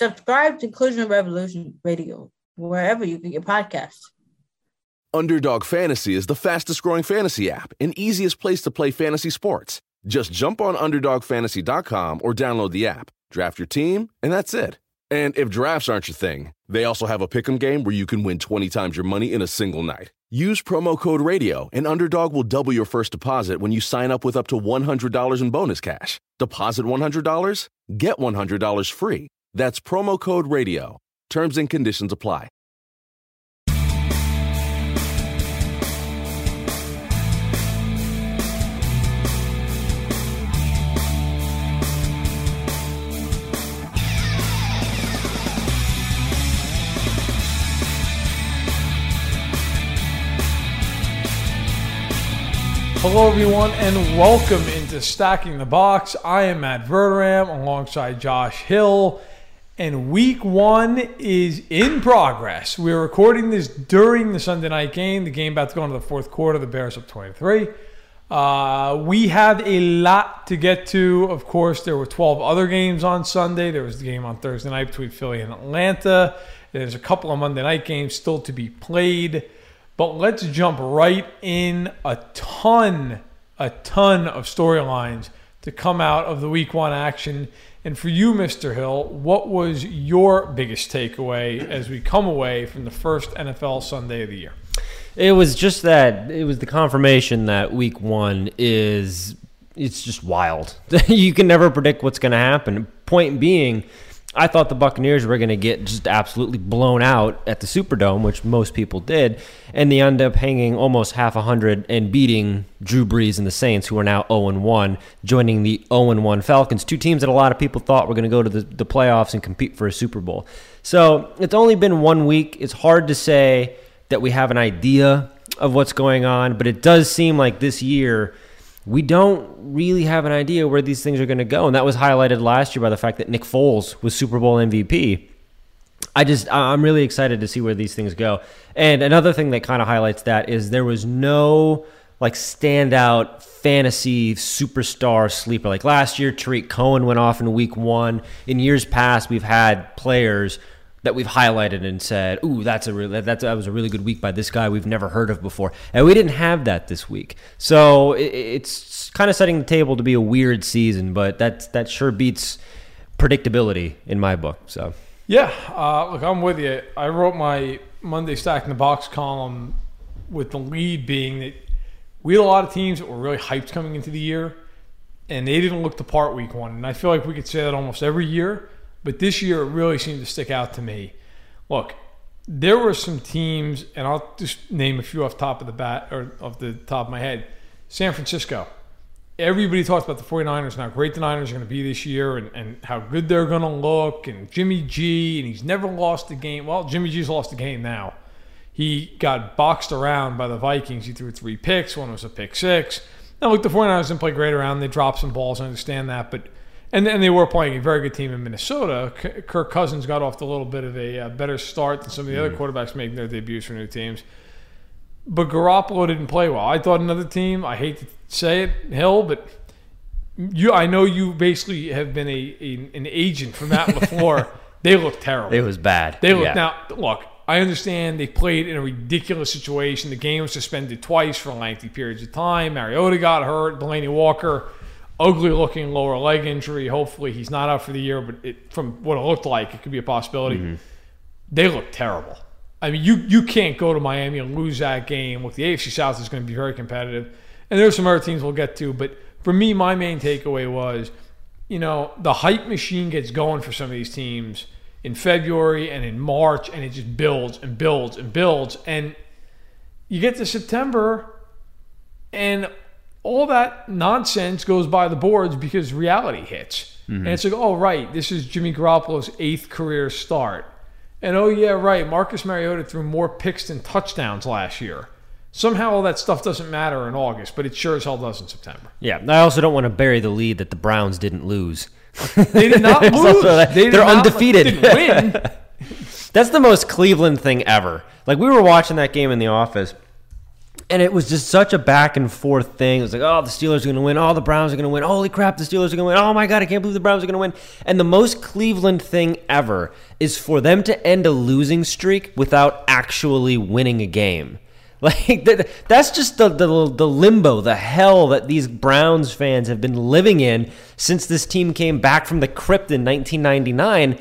Subscribe to Inclusion Revolution Radio wherever you get your podcasts. Underdog Fantasy is the fastest growing fantasy app and easiest place to play fantasy sports. Just jump on UnderdogFantasy.com or download the app, draft your team, and that's it. And if drafts aren't your thing, they also have a pick'em game where you can win 20 times your money in a single night. Use promo code RADIO, and Underdog will double your first deposit when you sign up with up to $100 in bonus cash. Deposit $100, get $100 free. That's promo code RADIO. Terms and conditions apply. Hello, everyone, and welcome into Stacking the Box. I am Matt Verderame alongside Josh Hill, and week one is in progress. We're recording this during the Sunday night game. The game about to go into the fourth quarter. The Bears up 23. Uh, we have a lot to get to. Of course, there were 12 other games on Sunday. There was the game on Thursday night between Philly and Atlanta. There's a couple of Monday night games still to be played. But let's jump right in a ton, a ton of storylines to come out of the week one action. And for you, Mr. Hill, what was your biggest takeaway as we come away from the first NFL Sunday of the year? It was just that it was the confirmation that week one is it's just wild. you can never predict what's going to happen. Point being, I thought the Buccaneers were going to get just absolutely blown out at the Superdome, which most people did, and they end up hanging almost half a hundred and beating Drew Brees and the Saints, who are now 0 1, joining the 0 1 Falcons, two teams that a lot of people thought were going to go to the, the playoffs and compete for a Super Bowl. So it's only been one week. It's hard to say that we have an idea of what's going on, but it does seem like this year we don't really have an idea where these things are going to go. And that was highlighted last year by the fact that Nick Foles was Super Bowl MVP. I just, I'm really excited to see where these things go. And another thing that kind of highlights that is there was no like standout fantasy superstar sleeper. Like last year, Tarik Cohen went off in week one. In years past, we've had players that we've highlighted and said, "Ooh, that's a really that's that was a really good week by this guy we've never heard of before," and we didn't have that this week. So it, it's kind of setting the table to be a weird season, but that that sure beats predictability in my book. So Yeah, uh, look, I'm with you. I wrote my Monday Stack in the Box column with the lead being that we had a lot of teams that were really hyped coming into the year, and they didn't look the part week one. And I feel like we could say that almost every year, but this year it really seemed to stick out to me. Look, there were some teams, and I'll just name a few off top of the bat or off the top of my head. San Francisco. Everybody talks about the 49ers and how great the Niners are going to be this year and, and how good they're going to look. And Jimmy G, and he's never lost a game. Well, Jimmy G's lost a game now. He got boxed around by the Vikings. He threw three picks. One was a pick six. Now, look, the 49ers didn't play great around. They dropped some balls. I understand that. But and, and they were playing a very good team in Minnesota. Kirk Cousins got off to a little bit of a uh, better start than some of the other quarterbacks making their debuts for new teams. But Garoppolo didn't play well. I thought another team. I hate to say it, Hill, but you. I know you basically have been a, a an agent for Matt Lafleur. they looked terrible. it was bad. They look Yeah. now. Look, I understand they played in a ridiculous situation. The game was suspended twice for lengthy periods of time. Mariota got hurt. Delanie Walker, ugly looking lower leg injury. Hopefully he's not out for the year, but it, from what it looked like, it could be a possibility. Mm-hmm. They look terrible. I mean, you you can't go to Miami and lose that game. Look, the AFC South is going to be very competitive, and there's some other teams we'll get to. But for me, my main takeaway was, you know, the hype machine gets going for some of these teams in February and in March, and it just builds and builds and builds, and you get to September, and all that nonsense goes by the boards because reality hits. Mm-hmm. And it's like, oh, right, this is Jimmy Garoppolo's eighth career start. And oh, yeah, right, Marcus Mariota threw more picks than touchdowns last year. Somehow all that stuff doesn't matter in August, but it sure as hell does in September. Yeah, I also don't want to bury the lead that the Browns didn't lose. they did not lose. They They're not- undefeated. Didn't win. That's the most Cleveland thing ever. Like we were watching that game in the office, and it was just such a back and forth thing. It was like, oh, the Steelers are going to win. Oh, the Browns are going to win. Holy crap, the Steelers are going to win. Oh my god, I can't believe the Browns are going to win. And the most Cleveland thing ever is for them to end a losing streak without actually winning a game. Like that, that's just the, the the limbo, the hell that these Browns fans have been living in since this team came back from the crypt in 1999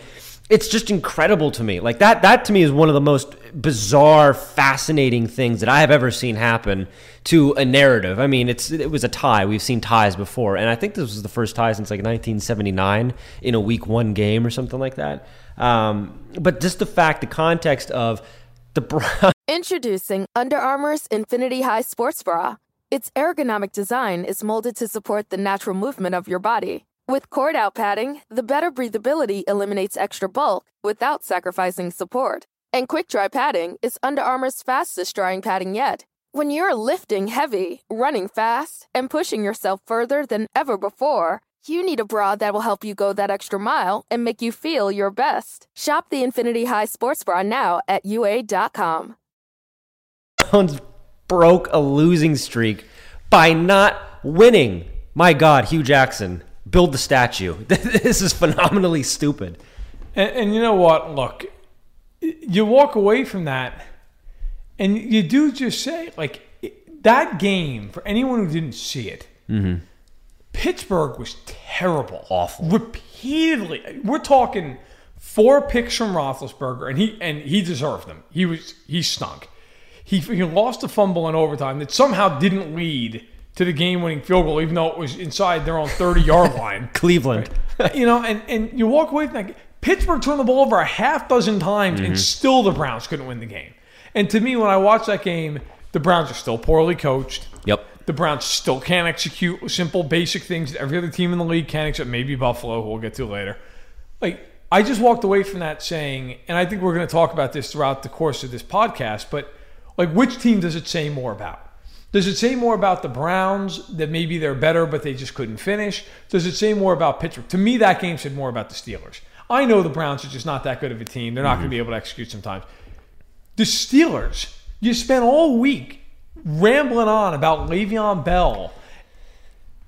it's just incredible to me. Like that that to me is one of the most bizarre, fascinating things that I have ever seen happen to a narrative. I mean, it's it was a tie. We've seen ties before, and I think this was the first tie since like 1979 in a week one game or something like that. Um, but just the fact, the context of the Browns. Introducing Under Armour's Infinity High Sports Bra. Its ergonomic design is molded to support the natural movement of your body. With cord out padding, the better breathability eliminates extra bulk without sacrificing support. And quick dry padding is Under Armour's fastest drying padding yet. When you're lifting heavy, running fast, and pushing yourself further than ever before, you need a bra that will help you go that extra mile and make you feel your best. Shop the Infinity High Sports Bra now at UA.com. Browns broke a losing streak by not winning. My God, Hue Jackson, build the statue. This is phenomenally stupid. And, and you know what? Look, you walk away from that, and you do just say, like, that game, for anyone who didn't see it, mm-hmm. Pittsburgh was terrible. Awful. Repeatedly. We're talking four picks from Roethlisberger, and he and he deserved them. He was he stunk. He, he lost a fumble in overtime that somehow didn't lead to the game-winning field goal, even though it was inside their own 30-yard line Cleveland. you know, and, and you walk away from that. Pittsburgh turned the ball over a half dozen times, Mm-hmm. and still the Browns couldn't win the game. And to me, when I watch that game, the Browns are still poorly coached. Yep. The Browns still can't execute simple, basic things that every other team in the league can, except maybe Buffalo, who we'll get to later. Like, I just walked away from that saying, and I think we're going to talk about this throughout the course of this podcast, but like, which team does it say more about? Does it say more about the Browns that maybe they're better, but they just couldn't finish? Does it say more about Pittsburgh? To me, that game said more about the Steelers. I know the Browns are just not that good of a team. They're not going to mm-hmm. be able to execute sometimes. The Steelers, you spent all week rambling on about Le'Veon Bell.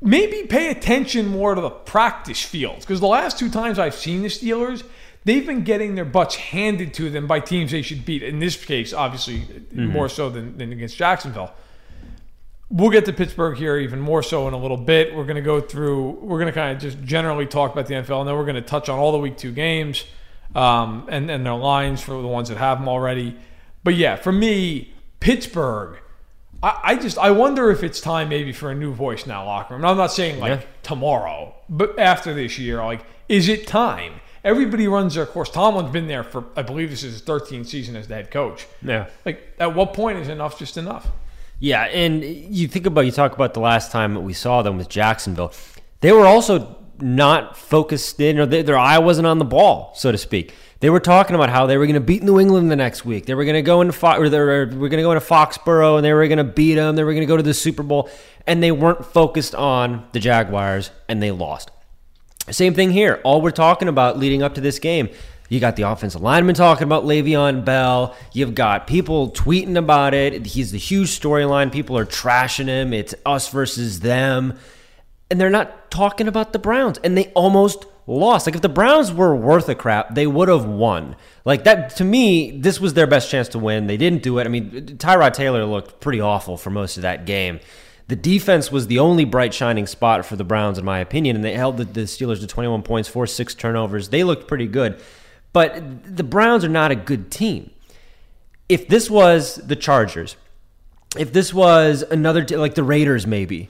Maybe pay attention more to the practice fields because the last two times I've seen the Steelers, they've been getting their butts handed to them by teams they should beat. In this case, obviously, mm-hmm. more so than, than against Jacksonville. We'll get to Pittsburgh here even more so in a little bit. We're going to go through, we're going to kind of just generally talk about the NFL, and then we're going to touch on all the week two games um, and, and their lines for the ones that have them already. But yeah, for me, Pittsburgh, I, I just, I wonder if it's time maybe for a new voice now, locker room. And I'm not saying like Yeah. tomorrow, but after this year, like, is it time? Everybody runs their course. Tomlin's been there for, I believe this is his 13th season as the head coach. Yeah. Like, at what point is enough just enough? Yeah, and you think about you talk about the last time that we saw them with Jacksonville. They were also not focused in, or they, their eye wasn't on the ball, so to speak. They were talking about how they were going to beat New England the next week. They were going to go into Fo- or they were, we're going to go into Foxborough, and they were going to beat them. They were going to go to the Super Bowl, and they weren't focused on the Jaguars, and they lost. Same thing here. All we're talking about leading up to this game, you got the offensive lineman talking about Le'Veon Bell. You've got people tweeting about it. He's the huge storyline. People are trashing him. It's us versus them. And they're not talking about the Browns. And they almost lost. Like if the Browns were worth a crap, they would have won. Like that to me, this was their best chance to win. They didn't do it. I mean, Tyrod Taylor looked pretty awful for most of that game. The defense was the only bright shining spot for the Browns, in my opinion, and they held the, Steelers to 21 points, four six turnovers. They looked pretty good, but the Browns are not a good team. If this was the Chargers, if this was another like the Raiders, maybe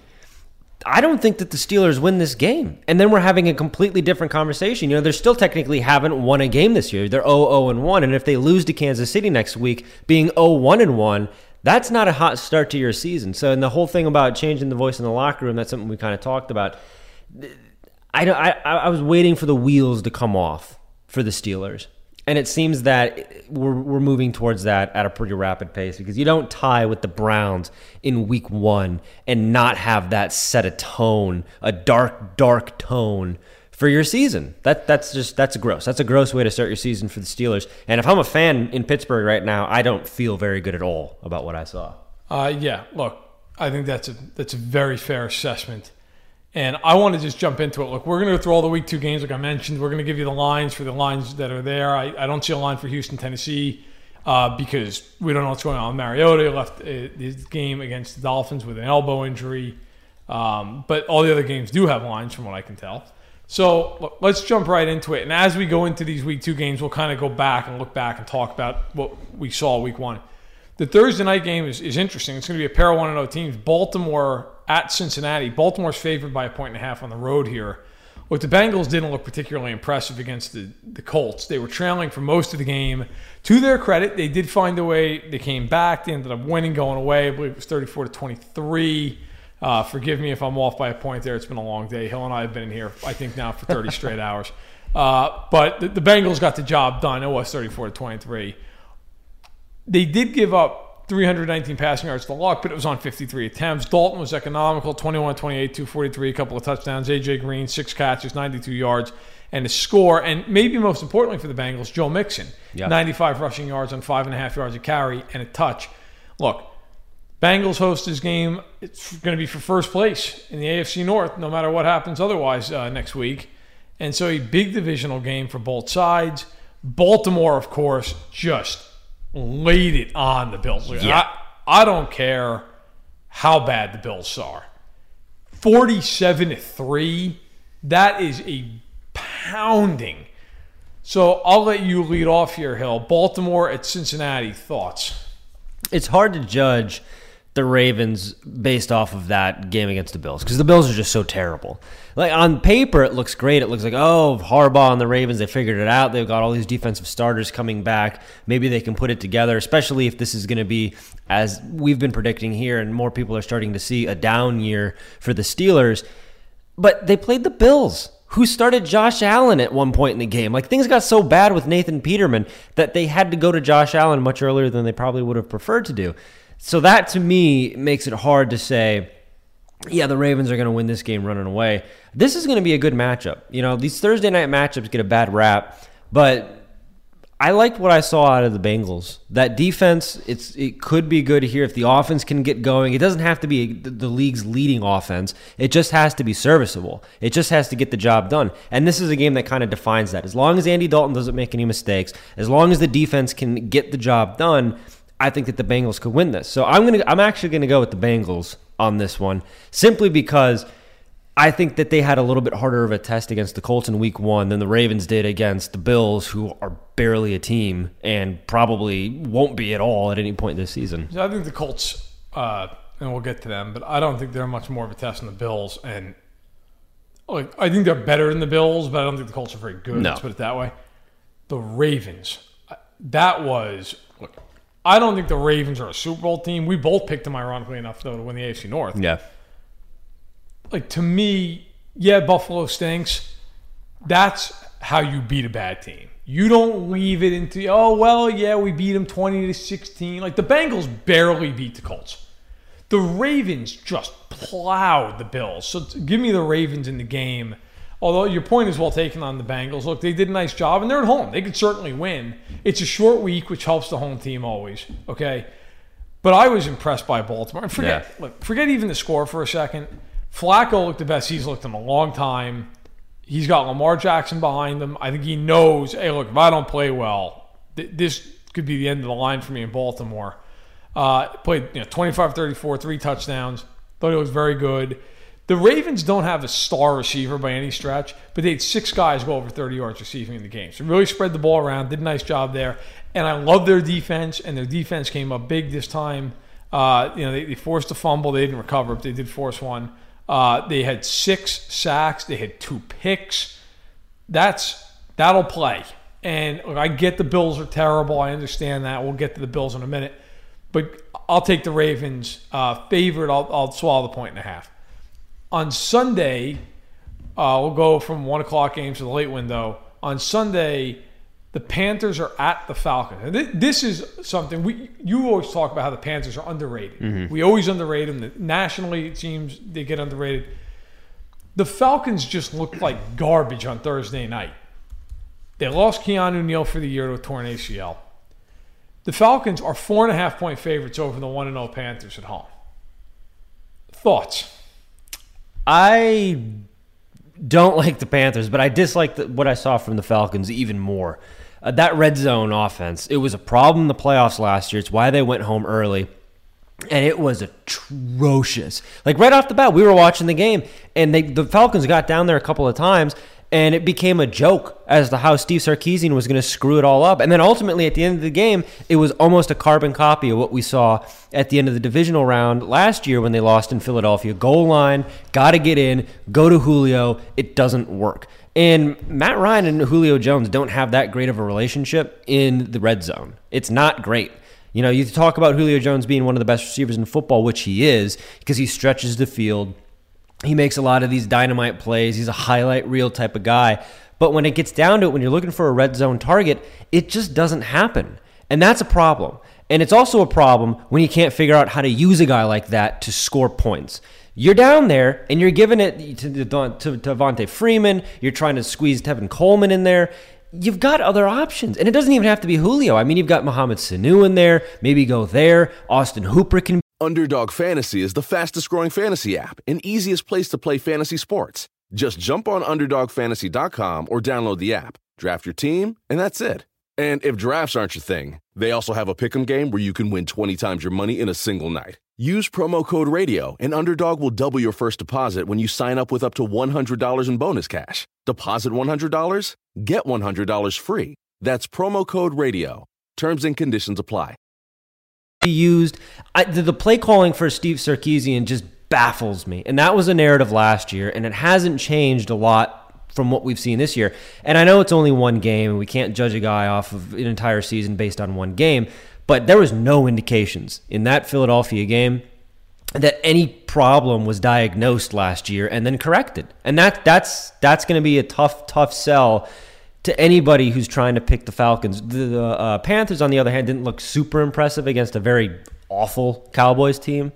I don't think that the Steelers win this game. And then we're having a completely different conversation. You know, they still technically haven't won a game this year. They're 0 0 1. And if they lose to Kansas City next week, being 0 1 1, that's not a hot start to your season. So, and the whole thing about changing the voice in the locker room, that's something we kind of talked about. I. I, I was waiting for the wheels to come off for the Steelers, and it seems that we're we're moving towards that at a pretty rapid pace because you don't tie with the Browns in Week One and not have that set a tone, a dark, dark tone for your season. That that's just that's gross. That's a gross way to start your season for the Steelers. And if I'm a fan in Pittsburgh right now, I don't feel very good at all about what I saw. Uh, yeah, look, I think that's a that's a very fair assessment. And I want to just jump into it. Look, we're going to go through all the week two games, like I mentioned. We're going to give you the lines for the lines that are there. I, I don't see a line for Houston, Tennessee, uh, because we don't know what's going on. Mariota left uh, his game against the Dolphins with an elbow injury. Um, but all the other games do have lines, from what I can tell. So look, let's jump right into it. And as we go into these week two games, we'll kind of go back and look back and talk about what we saw week one. The Thursday night game is, is interesting. It's going to be a pair of 1 0 teams. Baltimore at Cincinnati. Baltimore's favored by a point and a half on the road here. Look, the Bengals didn't look particularly impressive against the, the Colts. They were trailing for most of the game. To their credit, they did find a way. They came back. They ended up winning going away. I believe it was 34 to 23. Uh, forgive me if I'm off by a point there. It's been a long day. Hill and I have been in here, I think, now for 30 straight hours. Uh, but the, the Bengals got the job done. It was 34 to 23. They did give up 319 passing yards to Luck, but it was on 53 attempts. Dalton was economical 21 28, 243, a couple of touchdowns. AJ Green, six catches, 92 yards, and a score. And maybe most importantly for the Bengals, Joe Mixon, Yeah. 95 rushing yards on five and a half yards a carry and a touch. Look, Bengals host this game. It's going to be for first place in the AFC North, no matter what happens otherwise uh, next week. And so a big divisional game for both sides. Baltimore, of course, just laid it on the Bills. Yeah. I, I don't care how bad the Bills are. 47 to 3. That is a pounding. So I'll let you lead off here, Hill. Baltimore at Cincinnati. Thoughts? it's hard to judge the Ravens based off of that game against the Bills because the Bills are just so terrible. Like on paper, it looks great. It looks like oh, Harbaugh and the Ravens they figured it out. They've got all these defensive starters coming back. Maybe they can put it together, especially if this is going to be as we've been predicting here, and more people are starting to see a down year for the Steelers. But they played the Bills, who started Josh Allen at one point in the game. Like things got so bad with Nathan Peterman that they had to go to Josh Allen much earlier than they probably would have preferred to do. So that to me makes it hard to say, yeah, the Ravens are going to win this game running away. This is going to be a good matchup. You know, these Thursday night matchups get a bad rap, but I liked what I saw out of the Bengals. That defense, it's it could be good here if the offense can get going. It doesn't have to be the the league's leading offense. It just has to be serviceable. It just has to get the job done. And this is a game that kind of defines that. As long as Andy Dalton doesn't make any mistakes, as long as the defense can get the job done, I think that the Bengals could win this. So I'm gonna I'm actually gonna go with the Bengals on this one simply because I think that they had a little bit harder of a test against the Colts in week one than the Ravens did against the Bills, who are barely a team and probably won't be at all at any point this season. So I think the Colts, uh, and we'll get to them, but I don't think they're much more of a test than the Bills. And like, I think they're better than the Bills, but I don't think the Colts are very good. No. Let's put it that way. The Ravens, uh, that was. I don't think the Ravens are a Super Bowl team. We both picked them, ironically enough, though, to win the AFC North. Yeah. Like to me, yeah, Buffalo stinks. That's how you beat a bad team. You don't leave it into oh well, yeah, we beat them twenty to sixteen. Like the Bengals barely beat the Colts. The Ravens just plowed the Bills. So give me the Ravens in the game. Although your point is well taken on the Bengals. Look, they did a nice job and they're at home. They could certainly win. It's a short week, which helps the home team always. Okay. But I was impressed by Baltimore. And forget look, forget even the score for a second. Flacco looked the best he's looked in a long time. He's got Lamar Jackson behind him. I think he knows, hey, look, if I don't play well, th- this could be the end of the line for me in Baltimore. Uh, played you know, 25 34, three touchdowns. Thought it was very good. The Ravens don't have a star receiver by any stretch, but they had six guys go over 30 yards receiving in the game. So really spread the ball around, did a nice job there. And I love their defense, and their defense came up big this time. Uh, you know, they, they forced a fumble. They didn't recover, but they did force one. Uh, they had six sacks. They had two picks. That's that'll play. And look, I get the Bills are terrible. I understand that. We'll get to the Bills in a minute, but I'll take the Ravens uh, favorite. I'll, I'll swallow the point and a half. On Sunday, uh, we'll go from one o'clock games to the late window. On Sunday, the Panthers are at the Falcons. And thi- this is something we you always talk about how the Panthers are underrated. We always underrate them. Nationally, it seems they get underrated. The Falcons just looked like garbage on Thursday night. They lost Keanu Neal for the year to a torn ACL. The Falcons are four and a half point favorites over the 1 0 Panthers at home. Thoughts? I don't like the Panthers, but I dislike the, what I saw from the Falcons even more. Uh, that red zone offense, it was a problem in the playoffs last year. It's why they went home early. And it was atrocious. Like right off the bat, we were watching the game, and they, the Falcons got down there a couple of times, and it became a joke as to how Steve Sarkisian was going to screw it all up. And then ultimately, at the end of the game, it was almost a carbon copy of what we saw at the end of the divisional round last year when they lost in Philadelphia. Goal line, got to get in, go to Julio. It doesn't work. And Matt Ryan and Julio Jones don't have that great of a relationship in the red zone. It's not great. You know, you talk about Julio Jones being one of the best receivers in football, which he is, because he stretches the field. He makes a lot of these dynamite plays. He's a highlight reel type of guy. But when it gets down to it, when you're looking for a red zone target, it just doesn't happen. And that's a problem. And it's also a problem when you can't figure out how to use a guy like that to score points. You're down there and you're giving it to, to, to Devonta Freeman. You're trying to squeeze Tevin Coleman in there. You've got other options. And it doesn't even have to be Julio. I mean, you've got Mohamed Sanu in there. Maybe go there. Austin Hooper can Underdog Fantasy is the fastest growing fantasy app and easiest place to play fantasy sports. Just jump on UnderdogFantasy.com or download the app, draft your team, and that's it. And if drafts aren't your thing, they also have a pick'em game where you can win 20 times your money in a single night. Use promo code RADIO, and Underdog will double your first deposit when you sign up with up to $100 in bonus cash. Deposit $100, get $100 free. That's promo code RADIO. Terms and conditions apply. Be used. I, the, the play calling for Steve Sarkisian just baffles me, and that was a narrative last year, and it hasn't changed a lot from what we've seen this year. And I know it's only one game, and we can't judge a guy off of an entire season based on one game, but there was no indications in that Philadelphia game that any problem was diagnosed last year and then corrected. And that that's that's going to be a tough tough sell to anybody who's trying to pick the Falcons. The, uh, Panthers, on the other hand, didn't look super impressive against a very awful Cowboys team.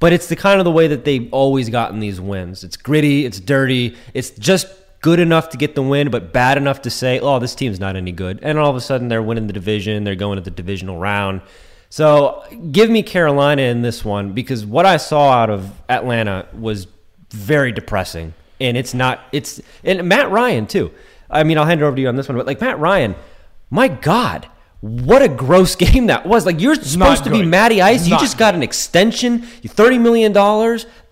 But it's the kind of the way that they've always gotten these wins. It's gritty, it's dirty, it's just good enough to get the win, but bad enough to say, oh, this team's not any good. And all of a sudden they're winning the division, they're going to the divisional round. So give me Carolina in this one because what I saw out of Atlanta was very depressing. And it's not, it's, and Matt Ryan too. I mean, I'll hand it over to you on this one, but like Matt Ryan, my God, what a gross game that was. Like you're supposed to be. Matty Ice. You just got an extension, you $30 million.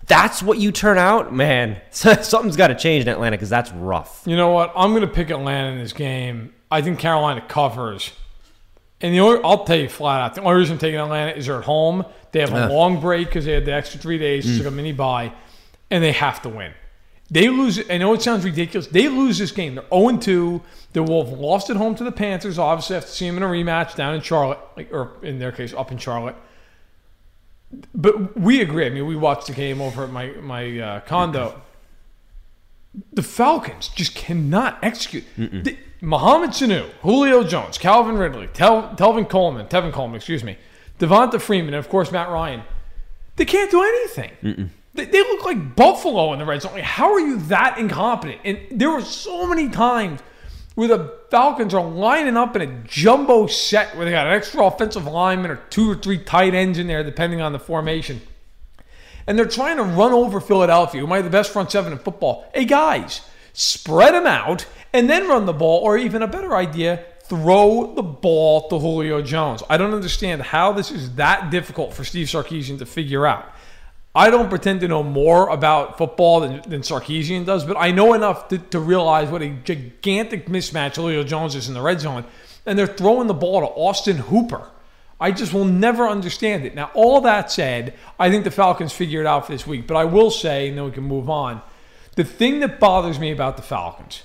That's what you turn out? Man, something's got to change in Atlanta because that's rough. You know what? I'm going to pick Atlanta in this game. I think Carolina covers. And the only, I'll tell you flat out, the only reason I'm taking Atlanta is they're at home. They have a Yeah. long break because they had the extra three days, Mm. took a mini bye, and they have to win. They lose. I know it sounds ridiculous. They lose this game. They're 0 2. They will have lost at home to the Panthers. Obviously, have to see them in a rematch down in Charlotte, like, or in their case, up in Charlotte. But we agree. I mean, we watched the game over at my my uh, condo. The Falcons just cannot execute. The, Mohamed Sanu, Julio Jones, Calvin Ridley, Tel, Telvin Coleman, Tevin Coleman, excuse me, Devonta Freeman, and of course Matt Ryan. They can't do anything. They, look like Buffalo in the red zone. Like, how are you that incompetent? And there were so many times where the Falcons are lining up in a jumbo set where they got an extra offensive lineman or two or three tight ends in there, depending on the formation. And they're trying to run over Philadelphia, who might have the best front seven in football. Hey, guys, spread them out and then run the ball, or even a better idea, throw the ball to Julio Jones. I don't understand how this is that difficult for Steve Sarkisian to figure out. I don't pretend to know more about football than, than Sarkisian does, but I know enough to, to realize what a gigantic mismatch Julio Jones is in the red zone. And they're throwing the ball to Austin Hooper. I just will never understand it. Now, all that said, I think the Falcons figure it out for this week, but I will say, and then we can move on. The thing that bothers me about the Falcons,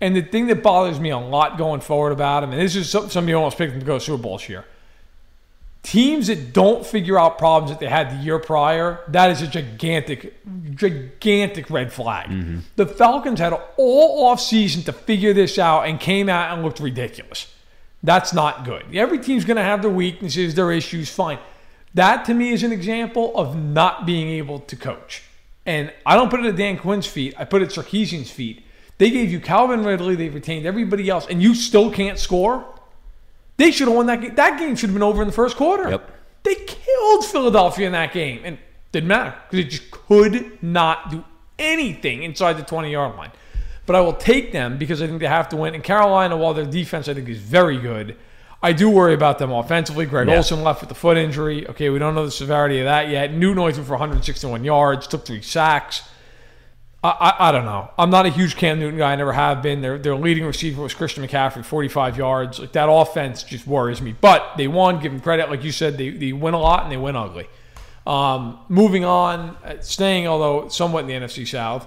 and the thing that bothers me a lot going forward about them, and this is some, some of you almost picked them to go Super Bowl this year. Teams that don't figure out problems that they had the year prior, that is a gigantic, gigantic red flag. Mm-hmm. The Falcons had all off season to figure this out and came out and looked ridiculous. That's not good. Every team's going to have their weaknesses, their issues, fine. That to me is an example of not being able to coach. And I don't put it at Dan Quinn's feet, I put it at Sarkisian's feet. They gave you Calvin Ridley, they retained everybody else, and you still can't score? They should have won that game. That game should have been over in the first quarter. Yep. They killed Philadelphia in that game, and didn't matter because it just could not do anything inside the 20 yard line. But I will take them because I think they have to win. And Carolina, while their defense I think is very good, I do worry about them offensively. Greg Yeah. Olsen left with the foot injury. Okay, we don't know the severity of that yet. New threw for 161 yards, took three sacks. I, I, I don't know. I'm not a huge Cam Newton guy. I never have been. Their, their leading receiver was Christian McCaffrey, 45 yards. Like that offense just worries me. But they won. Give them credit. Like you said, they, they win a lot and they win ugly. Um, moving on, uh, staying although somewhat in the NFC South,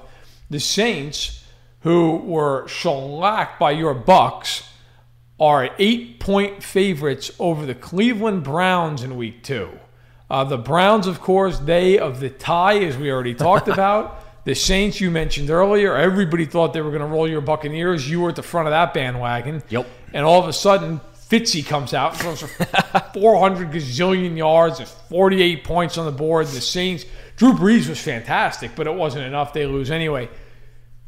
the Saints, who were shellacked by your Bucks, are eight point favorites over the Cleveland Browns in week two. Uh, the Browns, of course, they of the tie, as we already talked about. The Saints, you mentioned earlier, everybody thought they were going to roll your Buccaneers. You were at the front of that bandwagon. Yep. And all of a sudden, Fitzy comes out, throws for 400 gazillion yards, there's 48 points on the board. The Saints, Drew Brees was fantastic, but it wasn't enough. They lose anyway.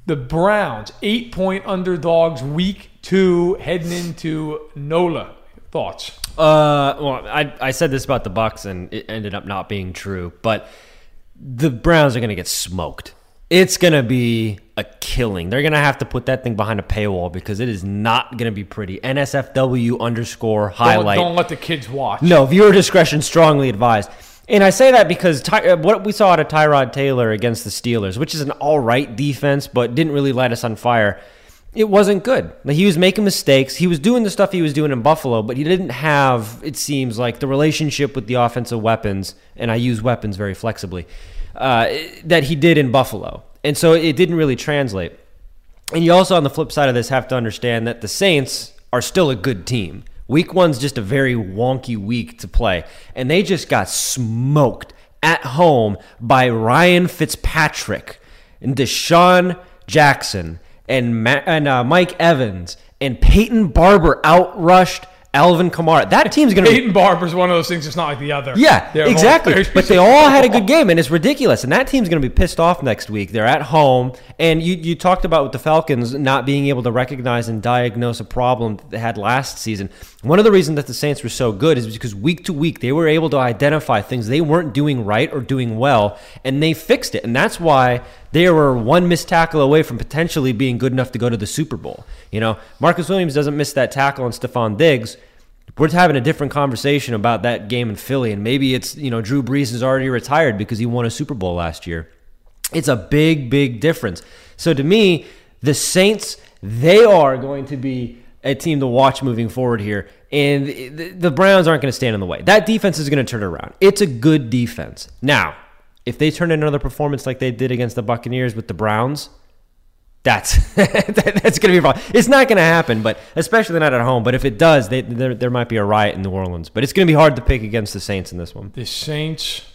The Browns, eight point underdogs, week two, heading into NOLA. Thoughts? Uh, well, I, I said this about the Bucks, and it ended up not being true. But the Browns are going to get smoked. It's going to be a killing. They're going to have to put that thing behind a paywall because it is not going to be pretty. NSFW underscore Don't, highlight. don't let the kids watch. No, viewer discretion strongly advised. And I say that because Ty, uh, what we saw out of Tyrod Taylor against the Steelers, which is an all right defense, but didn't really light us on fire, it wasn't good. Like, he was making mistakes. He was doing the stuff he was doing in Buffalo, but he didn't have, it seems like, the relationship with the offensive weapons, and I use weapons very flexibly, uh, that he did in Buffalo. And so it didn't really translate. And you also, on the flip side of this, have to understand that the Saints are still a good team. Week one's just a very wonky week to play. And they just got smoked at home by Ryan Fitzpatrick and DeSean Jackson and, Ma- and uh, Mike Evans and Peyton Barber outrushed Alvin Kamara. That team's going to be Peyton Barber's one of those things. It's not like the other. yeah, They're exactly. But they all had a good game, and it's ridiculous. And that team's going to be pissed off next week. They're at home, and you, you talked about with the Falcons not being able to recognize and diagnose a problem that they had last season. One of the reasons that the Saints were so good is because week to week they were able to identify things they weren't doing right or doing well, and they fixed it. And that's why they were one missed tackle away from potentially being good enough to go to the Super Bowl. You know, Marcus Williams doesn't miss that tackle on Stefon Diggs we're having a different conversation about that game in Philly, and maybe it's you know Drew Brees is already retired because he won a Super Bowl last year. It's a big, big difference. So to me, the Saints they are going to be a team to watch moving forward here, and the, the Browns aren't going to stand in the way. That defense is going to turn around. It's a good defense. Now, if they turn in another performance like they did against the Buccaneers with the Browns, that's that's going to be a problem. It's not going to happen, but especially not at home. But if it does, they, there there might be a riot in New Orleans. But it's going to be hard to pick against the Saints in this one. the Saints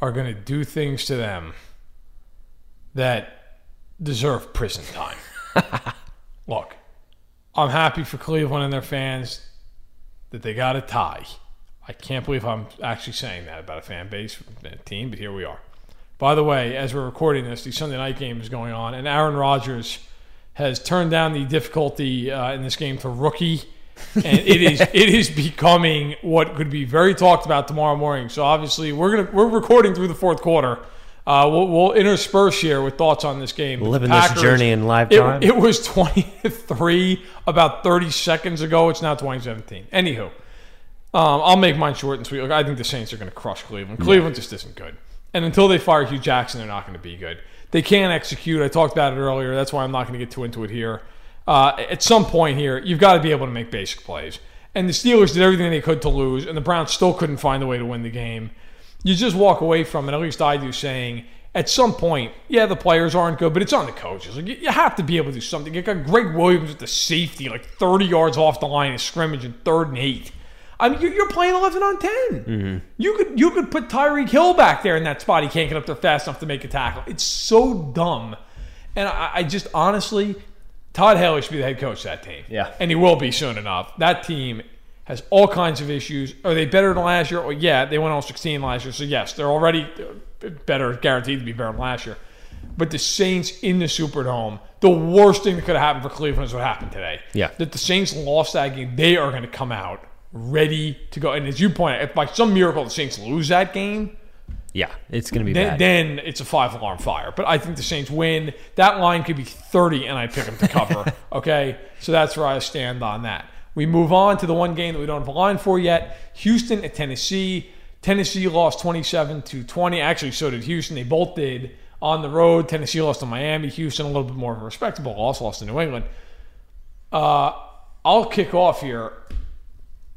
are going to do things to them that deserve prison time. Look, I'm happy for Cleveland and their fans that they got a tie. I can't believe I'm actually saying that about a fan base, a team, but here we are. By the way, as we're recording this, the Sunday night game is going on, and Aaron Rodgers has turned down the difficulty uh, in this game to rookie, and it is it is becoming what could be very talked about tomorrow morning. So obviously, we're gonna we're recording through the fourth quarter. Uh, we'll, we'll intersperse here with thoughts on this game. Living this journey in live it- time. It, was 23 about thirty seconds ago. It's now twenty seventeen. Anywho, um, I'll make mine short and sweet. Look, I think the Saints are going to crush Cleveland. Cleveland just isn't good. And until they fire Hue Jackson, they're not going to be good. They can't execute. I talked about it earlier. That's why I'm not going to get too into it here. Uh, at some point here, you've got to be able to make basic plays. And the Steelers did everything they could to lose, and the Browns still couldn't find a way to win the game. You just walk away from it, at least I do, saying at some point, yeah, the players aren't good, but it's on the coaches. Like, you you have to be able to do something. You got Gregg Williams with the safety, like 30 yards off the line of scrimmage and third and eight. I mean, you're, you're playing 11 on 10. Mm-hmm. You could you could put Tyreek Hill back there in that spot. He can't get up there fast enough to make a tackle. It's so dumb. And I, I just honestly, Todd Haley should be the head coach of that team. Yeah. And he will be soon enough. That team has all kinds of issues. Are they better than last year? Well, yeah, they went on 16 last year. So, yes, they're already better, guaranteed to be better than last year. But the Saints in the Superdome, the worst thing that could have happened for Cleveland is what happened today. Yeah. That the Saints lost that game. They are going to come out ready to go. And as you point out, if by some miracle the Saints lose that game, Yeah, it's going to be then, bad. then it's a five alarm fire. But I think the Saints win. That line could be 30, and I pick them to cover. okay? So that's where I stand on that. We move on to the one game that we don't have a line for yet Houston at Tennessee. Tennessee lost 27 to 20. Actually, so did Houston. They both did on the road. Tennessee lost to Miami. Houston, a little bit more of a respectable loss, lost to New England. Uh, I'll kick off here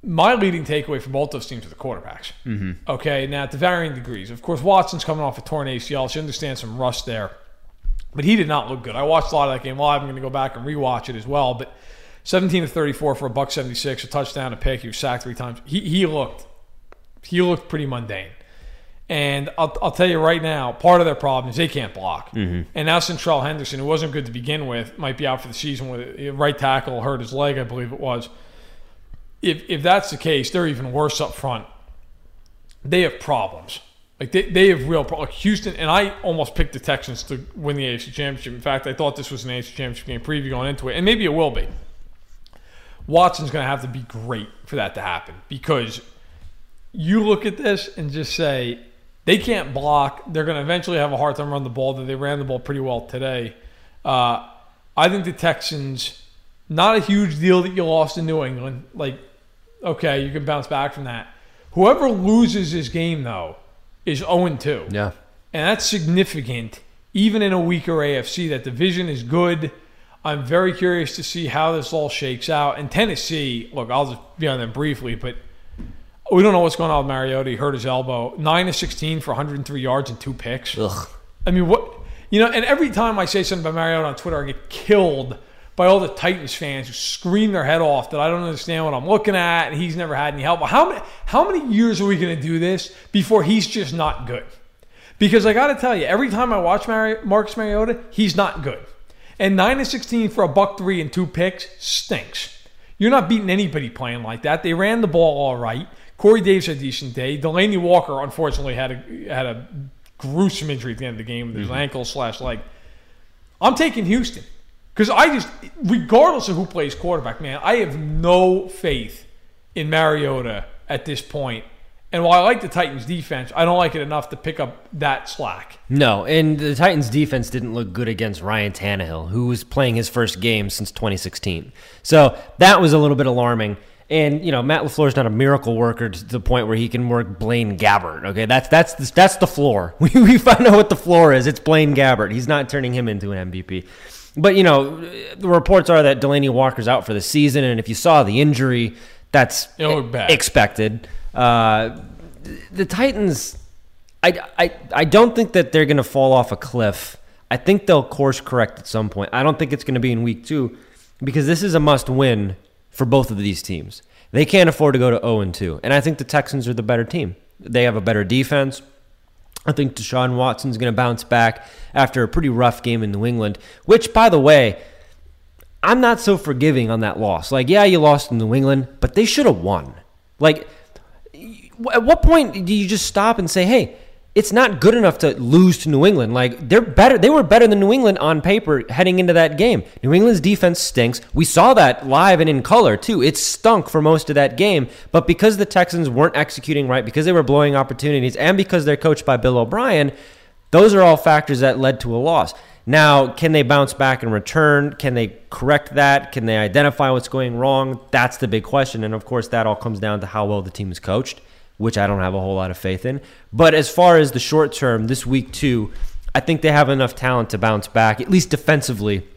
my leading takeaway for both those teams are the quarterbacks. Mm-hmm. Okay, now to varying degrees. Of course, Watson's coming off a torn ACL, so you understand some rust there. But he did not look good. I watched a lot of that game live. I'm going to go back and rewatch it as well. But 17 to 34 for a buck 76, a touchdown, a pick. He was sacked three times. He, he looked he looked pretty mundane. And I'll, I'll tell you right now, part of their problem is they can't block. And now Seantrel Henderson, who wasn't good to begin with, might be out for the season with a right tackle hurt his leg, I believe it was if if that's the case, they're even worse up front. They have problems. Like they, they have real problems. Like Houston and I almost picked the Texans to win the AFC Championship. In fact, I thought this was an AFC Championship game preview going into it, and maybe it will be. Watson's going to have to be great for that to happen because you look at this and just say they can't block. They're going to eventually have a hard time running the ball. That they ran the ball pretty well today. Uh, I think the Texans, not a huge deal that you lost in New England. Like, okay, you can bounce back from that. Whoever loses this game though is 0 2. yeah. And that's significant, even in a weaker AFC. That division is good. I'm very curious to see how this all shakes out. And Tennessee, look, I'll just be on them briefly, but we don't know what's going on with Mariota. He hurt his elbow. 9 to 16 for 103 yards and two picks. Ugh. I mean, what, you know, and every time I say something about Mariota on Twitter, I get killed by all the Titans fans who scream their head off that I don't understand what I'm looking at and he's never had any help. How many, how many years are we going to do this before he's just not good? Because I got to tell you, every time I watch Mari- Marcus Mariota, he's not good. And 9 to 16 for a buck three and two picks stinks. You're not beating anybody playing like that. They ran the ball all right. Corey Davis had a decent day. Delanie Walker, unfortunately, had a had a gruesome injury at the end of the game with his mm-hmm. ankle slash leg. I'm taking Houston because I just, regardless of who plays quarterback, man, I have no faith in Mariota at this point. And while I like the Titans' defense, I don't like it enough to pick up that slack. No, and the Titans' defense didn't look good against Ryan Tannehill, who was playing his first game since 2016. So that was a little bit alarming. And you know, Matt Lafleur is not a miracle worker to the point where he can work Blaine Gabbert. Okay, that's that's the, that's the floor. We we find out what the floor is. It's Blaine Gabbert. He's not turning him into an MVP. But you know, the reports are that Delanie Walker's out for the season, and if you saw the injury, that's It looked bad. expected. Uh, the Titans, I, I, I don't think that they're going to fall off a cliff. I think they'll course correct at some point. I don't think it's going to be in week two because this is a must win for both of these teams. They can't afford to go to 0 2. And I think the Texans are the better team. They have a better defense. I think Deshaun Watson's going to bounce back after a pretty rough game in New England, which, by the way, I'm not so forgiving on that loss. Like, yeah, you lost in New England, but they should have won. Like, at what point do you just stop and say, "Hey, it's not good enough to lose to New England. Like they're better. They were better than New England on paper heading into that game. New England's defense stinks. We saw that live and in color too. It stunk for most of that game. But because the Texans weren't executing right, because they were blowing opportunities, and because they're coached by Bill O'Brien, those are all factors that led to a loss. Now, can they bounce back and return? Can they correct that? Can they identify what's going wrong? That's the big question. And of course, that all comes down to how well the team is coached, which I don't have a whole lot of faith in. But as far as the short term, this week too, I think they have enough talent to bounce back, at least defensively.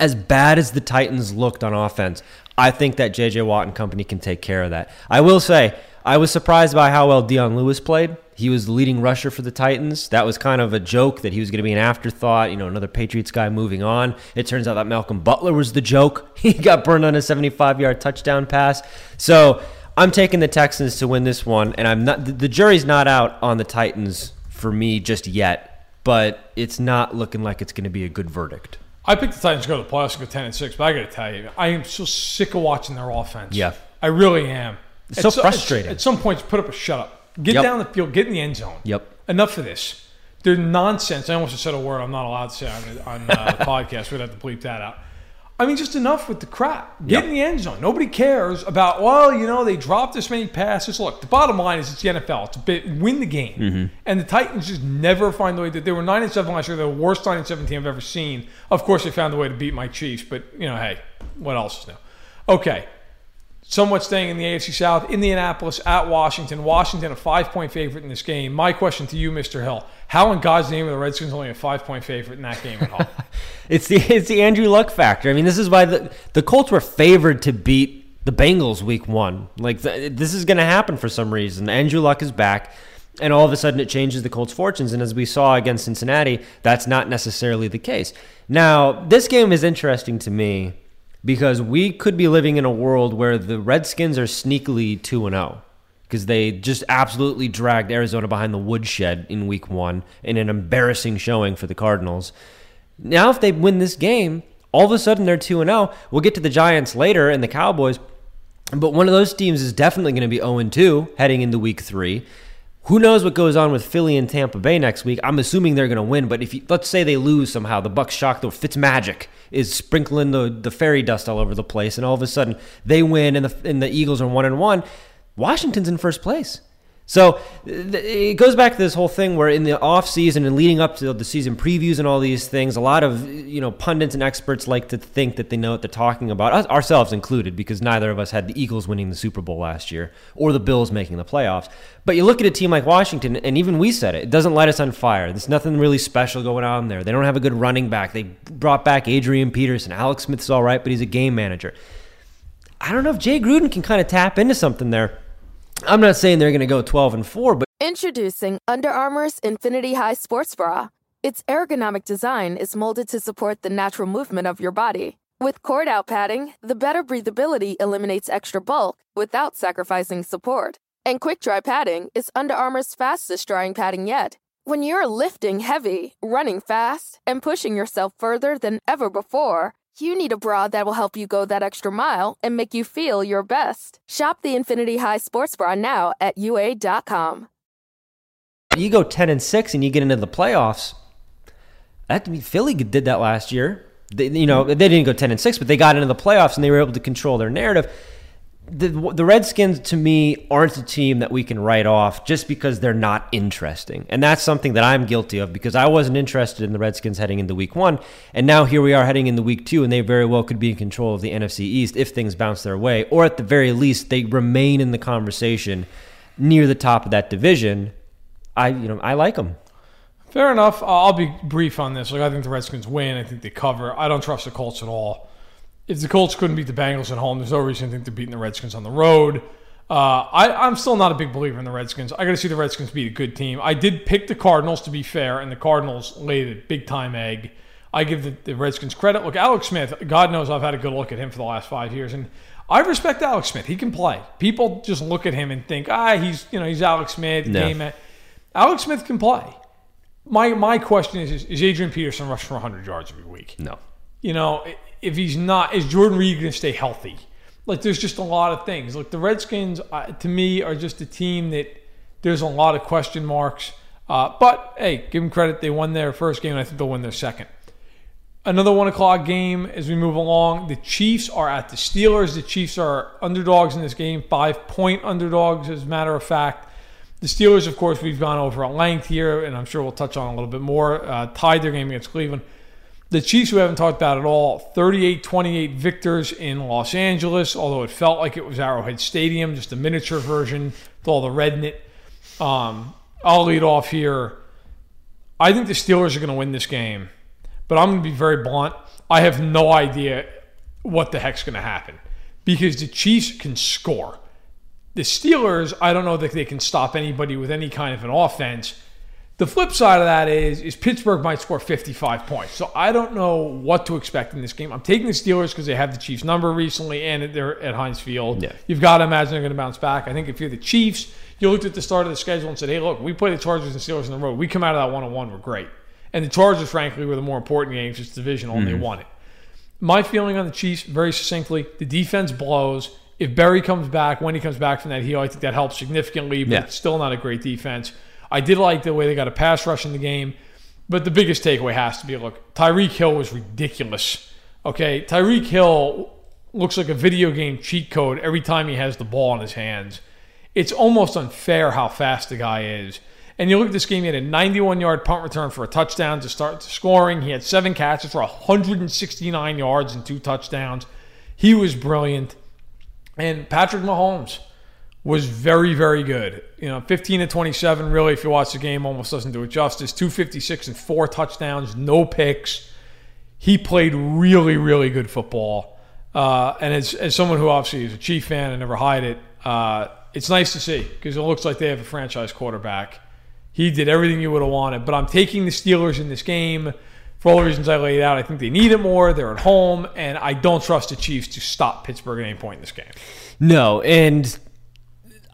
As bad as the Titans looked on offense, I think that JJ Watt and company can take care of that. I will say, I was surprised by how well Dion Lewis played. He was the leading rusher for the Titans. That was kind of a joke that he was going to be an afterthought, you know, another Patriots guy moving on. It turns out that Malcolm Butler was the joke. He got burned on a 75 yard touchdown pass. So I'm taking the Texans to win this one, and I'm not. The, jury's not out on the Titans for me just yet, but it's not looking like it's going to be a good verdict. I picked the Titans to go to the playoffs and go ten and six, but I got to tell you, I am so sick of watching their offense. Yeah. I really am. It's so At so- frustrating. At, some points, put up a shut up. Get Yep. down the field. Get in the end zone. Yep. Enough of this. They're nonsense. I almost said a word I'm not allowed to say on, on uh, the podcast. We'd have to bleep that out. I mean, just enough with the crap. Get Yep. in the end zone. Nobody cares about. Well, you know, they dropped this many passes. Look, the bottom line is it's the NFL. It's a bit win the game, Mm-hmm. and the Titans just never find the way that they were nine and seven last year. They're the worst nine and seven team I've ever seen. Of course, they found a way to beat my Chiefs, but you know, hey, what else is new? Okay, somewhat staying in the AFC South, Indianapolis at Washington. Washington a five point favorite in this game. My question to you, Mr. Hill: How in God's name are the Redskins only a five point favorite in that game at all? It's the it's the Andrew Luck factor. I mean, this is why the the Colts were favored to beat the Bengals week one. Like th- this is going to happen for some reason. Andrew Luck is back, and all of a sudden it changes the Colts' fortunes. And as we saw against Cincinnati, that's not necessarily the case. Now, this game is interesting to me because we could be living in a world where the Redskins are sneakily two and oh. zero because they just absolutely dragged Arizona behind the woodshed in week one in an embarrassing showing for the Cardinals. Now, if they win this game, all of a sudden they're 2 and 0. We'll get to the Giants later and the Cowboys, but one of those teams is definitely going to be 0 2 heading into week three. Who knows what goes on with Philly and Tampa Bay next week? I'm assuming they're going to win, but if you, let's say they lose somehow, the Bucs shock, the Fitzmagic is sprinkling the, the fairy dust all over the place, and all of a sudden they win, and the and the Eagles are one and one. Washington's in first place. So it goes back to this whole thing where in the off season and leading up to the season previews and all these things, a lot of you know pundits and experts like to think that they know what they're talking about, us, ourselves included, because neither of us had the Eagles winning the Super Bowl last year or the Bills making the playoffs. But you look at a team like Washington, and even we said it, it doesn't light us on fire. There's nothing really special going on there. They don't have a good running back. They brought back Adrian Peterson. Alex Smith's all right, but he's a game manager. I don't know if Jay Gruden can kind of tap into something there. I'm not saying they're going to go 12 and 4, but Introducing Under Armour's Infinity High Sports Bra. Its ergonomic design is molded to support the natural movement of your body. With cord out padding, the better breathability eliminates extra bulk without sacrificing support. And quick dry padding is Under Armour's fastest drying padding yet. When you're lifting heavy, running fast, and pushing yourself further than ever before, you need a bra that will help you go that extra mile and make you feel your best. Shop the Infinity High Sports Bra now at UA.com. you go 10 and 6 and you get into the playoffs. That Philly did that last year. They, you know, they didn't go 10 and 6, but they got into the playoffs and they were able to control their narrative. The, the Redskins, to me, aren't a team that we can write off just because they're not interesting. And that's something that I'm guilty of because I wasn't interested in the Redskins heading into week one. And now here we are heading into week two, and they very well could be in control of the NFC East if things bounce their way. Or at the very least, they remain in the conversation near the top of that division. I, you know, I like them. Fair enough. I'll be brief on this. Like I think the Redskins win. I think they cover. I don't trust the Colts at all. If the Colts couldn't beat the Bengals at home, there's no reason to think they're beating the Redskins on the road. Uh, I, I'm still not a big believer in the Redskins. I got to see the Redskins beat a good team. I did pick the Cardinals to be fair, and the Cardinals laid a big time egg. I give the, the Redskins credit. Look, Alex Smith. God knows I've had a good look at him for the last five years, and I respect Alex Smith. He can play. People just look at him and think, ah, he's you know he's Alex Smith. No. Game. Alex Smith can play. My my question is: Is, is Adrian Peterson rushing for 100 yards every week? No. You know, if he's not, is Jordan Reed going to stay healthy? Like, there's just a lot of things. Like the Redskins, uh, to me, are just a team that there's a lot of question marks. Uh, but hey, give them credit; they won their first game, and I think they'll win their second. Another one o'clock game as we move along. The Chiefs are at the Steelers. The Chiefs are underdogs in this game, five point underdogs, as a matter of fact. The Steelers, of course, we've gone over at length here, and I'm sure we'll touch on a little bit more. Uh, tied their game against Cleveland. The Chiefs, we haven't talked about at all, 38 28 victors in Los Angeles, although it felt like it was Arrowhead Stadium, just a miniature version with all the red in it. Um, I'll lead off here. I think the Steelers are going to win this game, but I'm going to be very blunt. I have no idea what the heck's going to happen because the Chiefs can score. The Steelers, I don't know that they can stop anybody with any kind of an offense. The flip side of that is is Pittsburgh might score 55 points. So I don't know what to expect in this game. I'm taking the Steelers because they have the Chiefs number recently and they're at Heinz Field. Yeah. You've got to imagine they're going to bounce back. I think if you're the Chiefs, you looked at the start of the schedule and said, "Hey, look, we play the Chargers and Steelers on the road. We come out of that one on one, we're great." And the Chargers, frankly, were the more important games. It's divisional, and they mm-hmm. won it. My feeling on the Chiefs, very succinctly, the defense blows. If Barry comes back, when he comes back from that heel, I think that helps significantly, but Yeah. it's still not a great defense. I did like the way they got a pass rush in the game, but the biggest takeaway has to be look, Tyreek Hill was ridiculous. Okay, Tyreek Hill looks like a video game cheat code every time he has the ball in his hands. It's almost unfair how fast the guy is. And you look at this game, he had a 91 yard punt return for a touchdown to start scoring. He had seven catches for 169 yards and two touchdowns. He was brilliant. And Patrick Mahomes was very, very good. You know, 15 to 27, really, if you watch the game, almost doesn't do it justice. 256 and four touchdowns, no picks. He played really, really good football. Uh, and as, as someone who obviously is a Chief fan and never hide it, uh, it's nice to see because it looks like they have a franchise quarterback. He did everything you would have wanted. But I'm taking the Steelers in this game for all the reasons I laid out. I think they need it more. They're at home, and I don't trust the Chiefs to stop Pittsburgh at any point in this game. No, and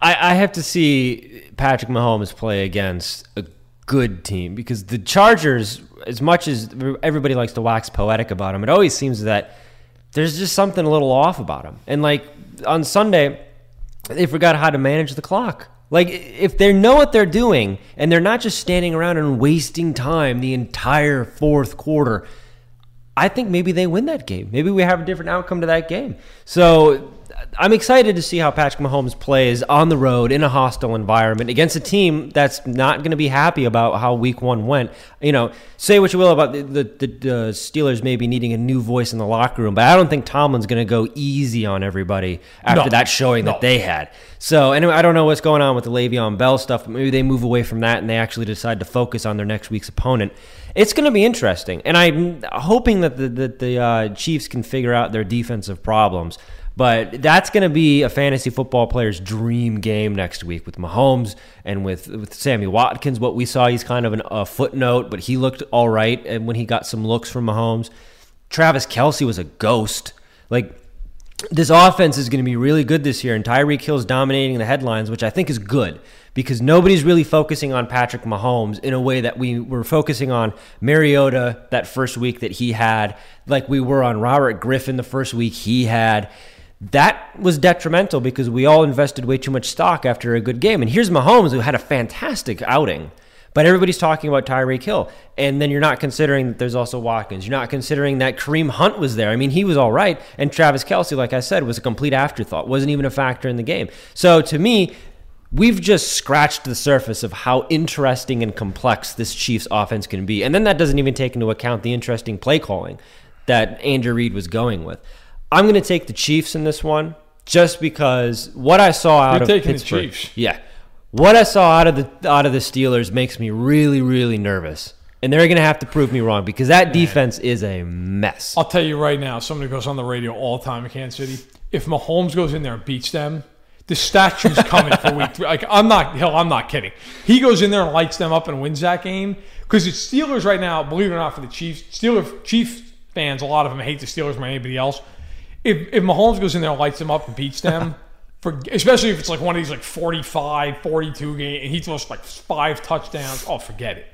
I, I have to see Patrick Mahomes play against a good team because the Chargers, as much as everybody likes to wax poetic about them, it always seems that there's just something a little off about them. And like on Sunday, they forgot how to manage the clock. Like if they know what they're doing and they're not just standing around and wasting time the entire fourth quarter, I think maybe they win that game. Maybe we have a different outcome to that game. So I'm excited to see how Patrick Mahomes plays on the road in a hostile environment against a team that's not going to be happy about how Week One went. You know, say what you will about the, the, the, Steelers maybe needing a new voice in the locker room, but I don't think Tomlin's going to go easy on everybody after No. that showing No. that they had. So anyway, I don't know what's going on with the Le'Veon Bell stuff, but maybe they move away from that and they actually decide to focus on their next week's opponent. It's going to be interesting, and I'm hoping that the that the uh, Chiefs can figure out their defensive problems. But that's going to be a fantasy football player's dream game next week with Mahomes and with with Sammy Watkins. What we saw, he's kind of an, a footnote, but he looked all right, and when he got some looks from Mahomes, Travis Kelce was a ghost. Like this offense is going to be really good this year, and Tyreek Hill's dominating the headlines, which I think is good because nobody's really focusing on Patrick Mahomes in a way that we were focusing on Mariota that first week that he had, like we were on Robert Griffin the first week he had. That was detrimental because we all invested way too much stock after a good game. And here's Mahomes, who had a fantastic outing. But everybody's talking about Tyreek Hill. And then you're not considering that there's also Watkins. You're not considering that Kareem Hunt was there. I mean, he was all right. And Travis Kelce, like I said, was a complete afterthought, wasn't even a factor in the game. So to me, we've just scratched the surface of how interesting and complex this Chiefs offense can be. And then that doesn't even take into account the interesting play calling that Andrew Reid was going with. I'm going to take the Chiefs in this one just because what I saw out You're of taking the Pittsburgh. Chiefs. Yeah. What I saw out of the out of the Steelers makes me really really nervous. And they're going to have to prove me wrong because that defense is a mess. I'll tell you right now, somebody goes on the radio all the time in Kansas City. If Mahomes goes in there and beats them, the statue's coming for week three. Like I'm not, hell, I'm not kidding. He goes in there and lights them up and wins that game because it's Steelers right now. Believe it or not, for the Chiefs, Steelers Chiefs fans, a lot of them hate the Steelers more than anybody else. If if Mahomes goes in there and lights them up and beats them. For, especially if it's like one of these like 45, 42 game, and he throws like five touchdowns. Oh, forget it.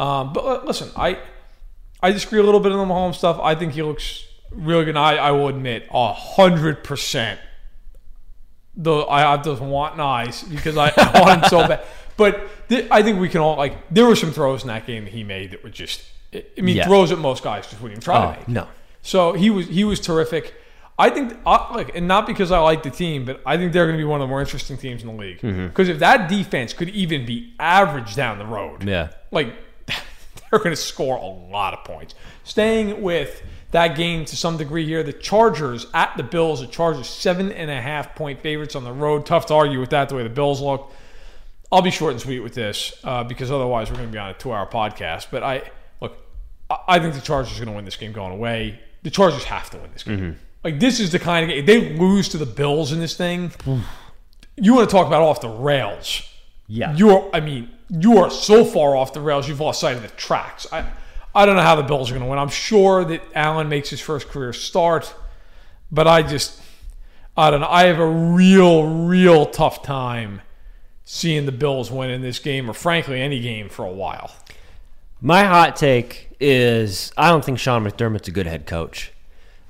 Um, but uh, listen, I I disagree a little bit on the Mahomes stuff. I think he looks really good. I, I will admit, a hundred percent. Though I have those wanting eyes because I, I want him so bad. But th- I think we can all like. There were some throws in that game that he made that were just. I mean, Yeah. throws that most guys just wouldn't even try Oh, to make. no. So he was he was terrific. I think uh, like and not because I like the team, but I think they're going to be one of the more interesting teams in the league. Mm-hmm. Because if that defense could even be average down the road, Yeah. like they're going to score a lot of points. Staying with that game to some degree here, the Chargers at the Bills. The Chargers seven and a half point favorites on the road. Tough to argue with that the way the Bills look. I'll be short and sweet with this uh, because otherwise we're going to be on a two-hour podcast. But I look, I, I think the Chargers are going to win this game going away. The Chargers have to win this game. Like this is the kind of game they lose to the Bills in this thing. you want to talk about off the rails? Yeah. you're. I mean, you are so far off the rails. You've lost sight of the tracks. I, I don't know how the Bills are going to win. I'm sure that Allen makes his first career start, but I just, I don't know. I have a real, real tough time seeing the Bills win in this game, or frankly, any game for a while. My hot take is I don't think Sean McDermott's a good head coach.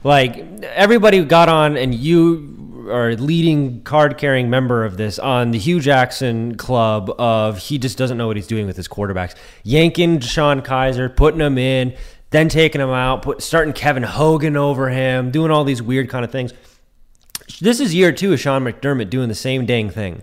Like everybody got on, and you are a leading card carrying member of this on the Hue Jackson club of he just doesn't know what he's doing with his quarterbacks. Yanking Sean Kizer, putting him in, then taking him out, put, starting Kevin Hogan over him, doing all these weird kind of things. This is year two of Sean McDermott doing the same dang thing.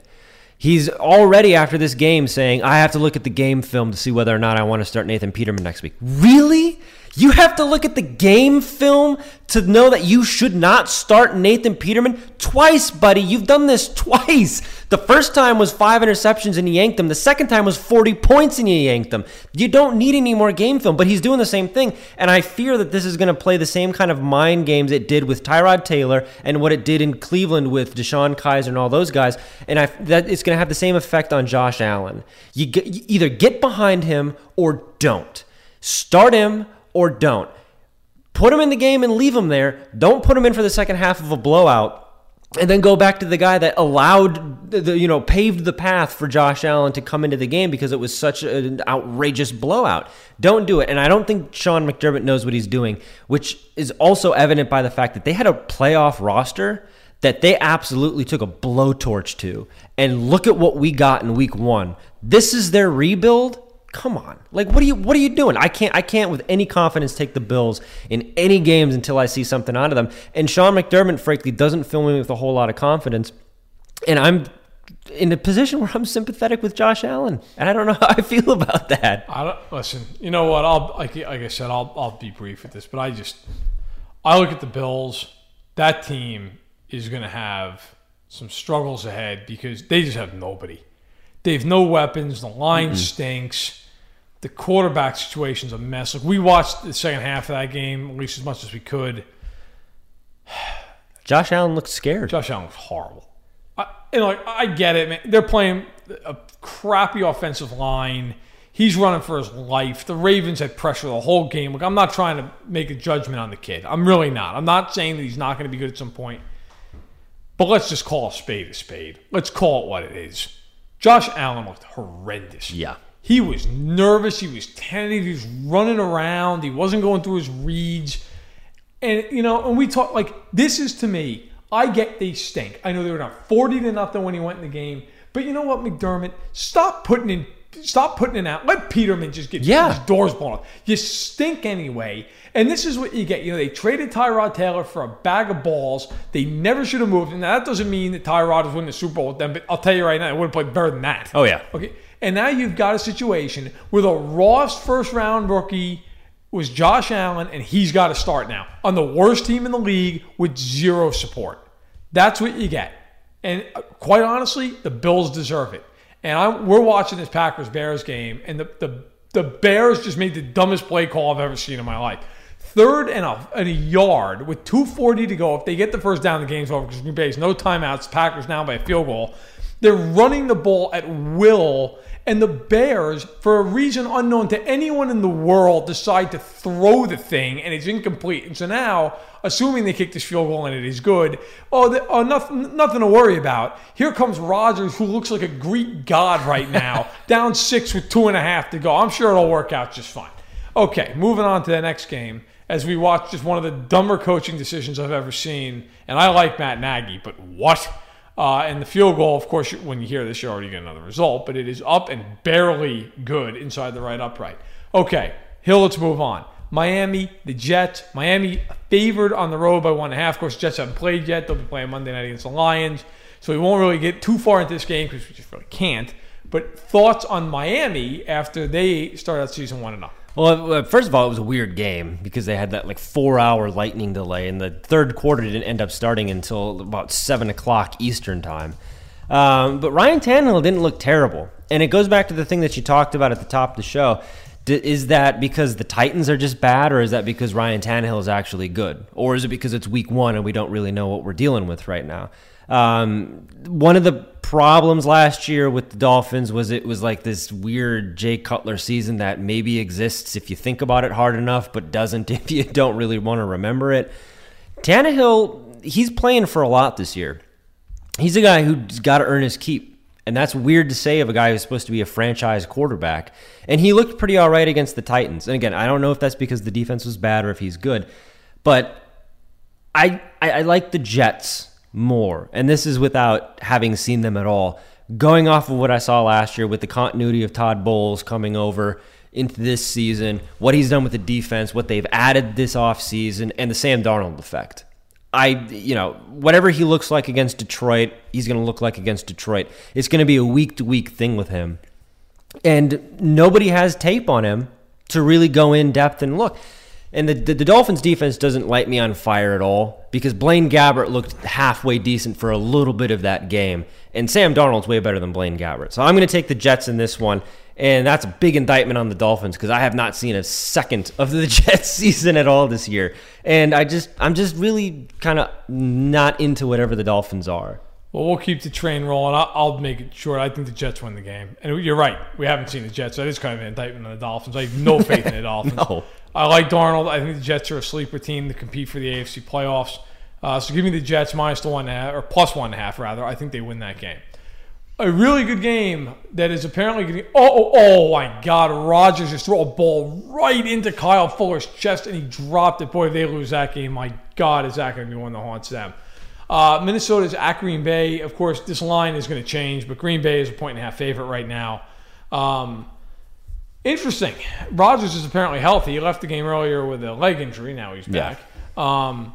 He's already after this game saying, I have to look at the game film to see whether or not I want to start Nathan Peterman next week. Really? You have to look at the game film to know that you should not start Nathan Peterman twice, buddy. You've done this twice. The first time was five interceptions and you yanked them. The second time was 40 points and you yanked them. You don't need any more game film, but he's doing the same thing. And I fear that this is going to play the same kind of mind games it did with Tyrod Taylor and what it did in Cleveland with DeShone Kizer and all those guys. And I, that it's going to have the same effect on Josh Allen. You, you either get behind him or don't. Start him or don't. Put him in the game and leave him there. Don't put him in for the second half of a blowout. And then go back to the guy that allowed the, you know paved the path for Josh Allen to come into the game because it was such an outrageous blowout. Don't do it. And I don't think Sean McDermott knows what he's doing, which is also evident by the fact that they had a playoff roster that they absolutely took a blowtorch to. And look at what we got in week 1. This is their rebuild come on like what are you what are you doing i can't i can't with any confidence take the bills in any games until i see something out of them and sean mcdermott frankly doesn't fill me with a whole lot of confidence and i'm in a position where i'm sympathetic with josh allen and i don't know how i feel about that I don't listen. You know what? I'll like like I said, I'll I'll be brief with this, but I just I look at the Bills. That team is going to have some struggles ahead because they just have nobody. They have no weapons. The line stinks. The quarterback situation's a mess. Like we watched the second half of that game at least as much as we could. josh allen looked scared Josh Allen was horrible. I, and like I get it, man. They're playing a crappy offensive line. He's running for his life. The Ravens had pressure the whole game. Look, I'm not trying to make a judgment on the kid. I'm really not. I'm not saying that he's not going to be good at some point. But let's just call a spade a spade. Let's call it what it is. Josh Allen looked horrendous. yeah He was nervous. He was tentative. He was running around. He wasn't going through his reads. And, you know, and we talk like this is to me, I get they stink. I know they were down 40 to nothing when he went in the game. But you know what, McDermott? Stop putting in stop putting it out. Let Peterman just get Yeah. his doors blown off. You stink anyway. And this is what you get. You know, they traded Tyrod Taylor for a bag of balls. They never should have moved him. Now that doesn't mean that Tyrod is winning the Super Bowl with them, but I'll tell you right now, it would have played better than that. Oh, yeah. Okay. And now you've got a situation where the rawest first round rookie was Josh Allen, and he's got to start now on the worst team in the league with zero support. That's what you get. And uh, quite honestly, the Bills deserve it. And I, we're watching this Packers Bears game, and the, the the Bears just made the dumbest play call I've ever seen in my life. Third and a, and a yard with 2.40 to go. If they get the first down, the game's over because Green Bay has no timeouts. Packers now by a field goal. They're running the ball at will, and the Bears, for a reason unknown to anyone in the world, decide to throw the thing, and it's incomplete. And so now, assuming they kick this field goal and it is good, oh, the, oh nothing, nothing to worry about. Here comes Rodgers, who looks like a Greek god right now, down six with two and a half to go. I'm sure it'll work out just fine. Okay, moving on to the next game. As we watch just one of the dumber coaching decisions I've ever seen, and I like Matt Nagy, but what? Uh, and the field goal, of course, when you hear this, you already get another result, but it is up and barely good inside the right upright. Okay, Hill, let's move on. Miami, the Jets. Miami favored on the road by one and a half. Of course, Jets haven't played yet. They'll be playing Monday night against the Lions. So we won't really get too far into this game because we just really can't. But thoughts on Miami after they start out season one and up? Well, uh, first of all, it was a weird game because they had that like four hour lightning delay, and the third quarter didn't end up starting until about seven o'clock Eastern time. Um, but Ryan Tannehill didn't look terrible, and it goes back to the thing that you talked about at the top of the show. Is that because the Titans are just bad, or is that because Ryan Tannehill is actually good, or is it because it's Week One and we don't really know what we're dealing with right now? Um, one of the problems last year with the Dolphins was it was like this weird Jay Cutler season that maybe exists if you think about it hard enough, but doesn't if you don't really want to remember it. Tannehill, he's playing for a lot this year. He's a guy who's got to earn his keep. And that's weird to say of a guy who's supposed to be a franchise quarterback. And he looked pretty all right against the Titans. And again, I don't know if that's because the defense was bad or if he's good, but I, I, I like the Jets more. And this is without having seen them at all. Going off of what I saw last year with the continuity of Todd Bowles coming over into this season, what he's done with the defense, what they've added this offseason, and the Sam Darnold effect. I, you know, whatever he looks like against Detroit, he's going to look like against Detroit. It's going to be a week to week thing with him. And nobody has tape on him to really go in depth and look. And the, the, the Dolphins defense doesn't light me on fire at all because Blaine Gabbert looked halfway decent for a little bit of that game. And Sam Darnold's way better than Blaine Gabbert. So I'm going to take the Jets in this one. And that's a big indictment on the Dolphins because I have not seen a second of the Jets season at all this year. And I just I'm just really kind of not into whatever the Dolphins are. Well, we'll keep the train rolling. I'll, I'll make it short. I think the Jets win the game. And you're right. We haven't seen the Jets. So that is kind of an indictment on the Dolphins. I have no faith in the Dolphins. No. I like Darnold. I think the Jets are a sleeper team to compete for the AFC playoffs. Uh, so give me the Jets minus the one and a half, or plus one and a half, rather. I think they win that game. A really good game that is apparently getting. Oh, oh, oh my God. Rodgers just threw a ball right into Kyle Fuller's chest and he dropped it. Boy, if they lose that game, my God, is that going to be one that haunts them? Uh, Minnesota's at Green Bay. Of course, this line is going to change, but Green Bay is a point and a half favorite right now. Um, interesting. Rodgers is apparently healthy. He left the game earlier with a leg injury. Now he's Yeah. back. Um,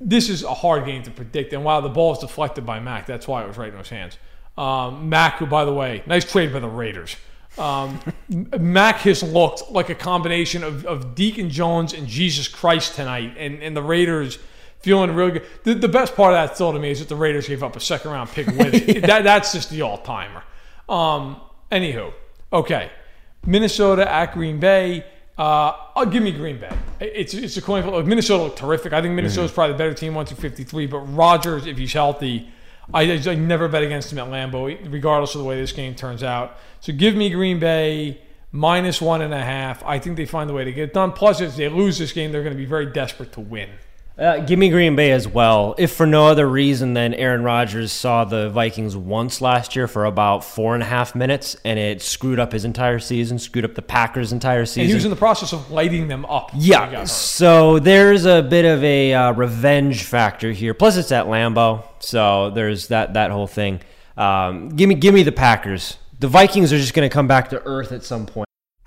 this is a hard game to predict. And while the ball was deflected by Mack. That's why it was right in his hands. Um, Mack, who, by the way, nice trade by the Raiders. Um, Mack has looked like a combination of, of Deacon Jones and Jesus Christ tonight. And, and the Raiders feeling really good. The, the best part of that still to me is that the Raiders gave up a second round pick with it. that, that's just the all timer. Um, anywho, okay. Minnesota at Green Bay. Uh, I'll give me Green Bay. It's it's a coin flip. Minnesota looked terrific. I think Minnesota's probably the better team, one two fifty three. But Rodgers, if he's healthy, I, I never bet against him at Lambeau, regardless of the way this game turns out. So give me Green Bay minus one and a half. I think they find a way to get it done. Plus, if they lose this game, they're going to be very desperate to win. Uh, give me Green Bay as well. If for no other reason than Aaron Rodgers saw the Vikings once last year for about four and a half minutes, and it screwed up his entire season, screwed up the Packers' entire season. And he was in the process of lighting them up. Yeah, so there's a bit of a uh, revenge factor here. Plus, it's at Lambeau, so there's that that whole thing. Um, give me give me the Packers. The Vikings are just going to come back to earth at some point.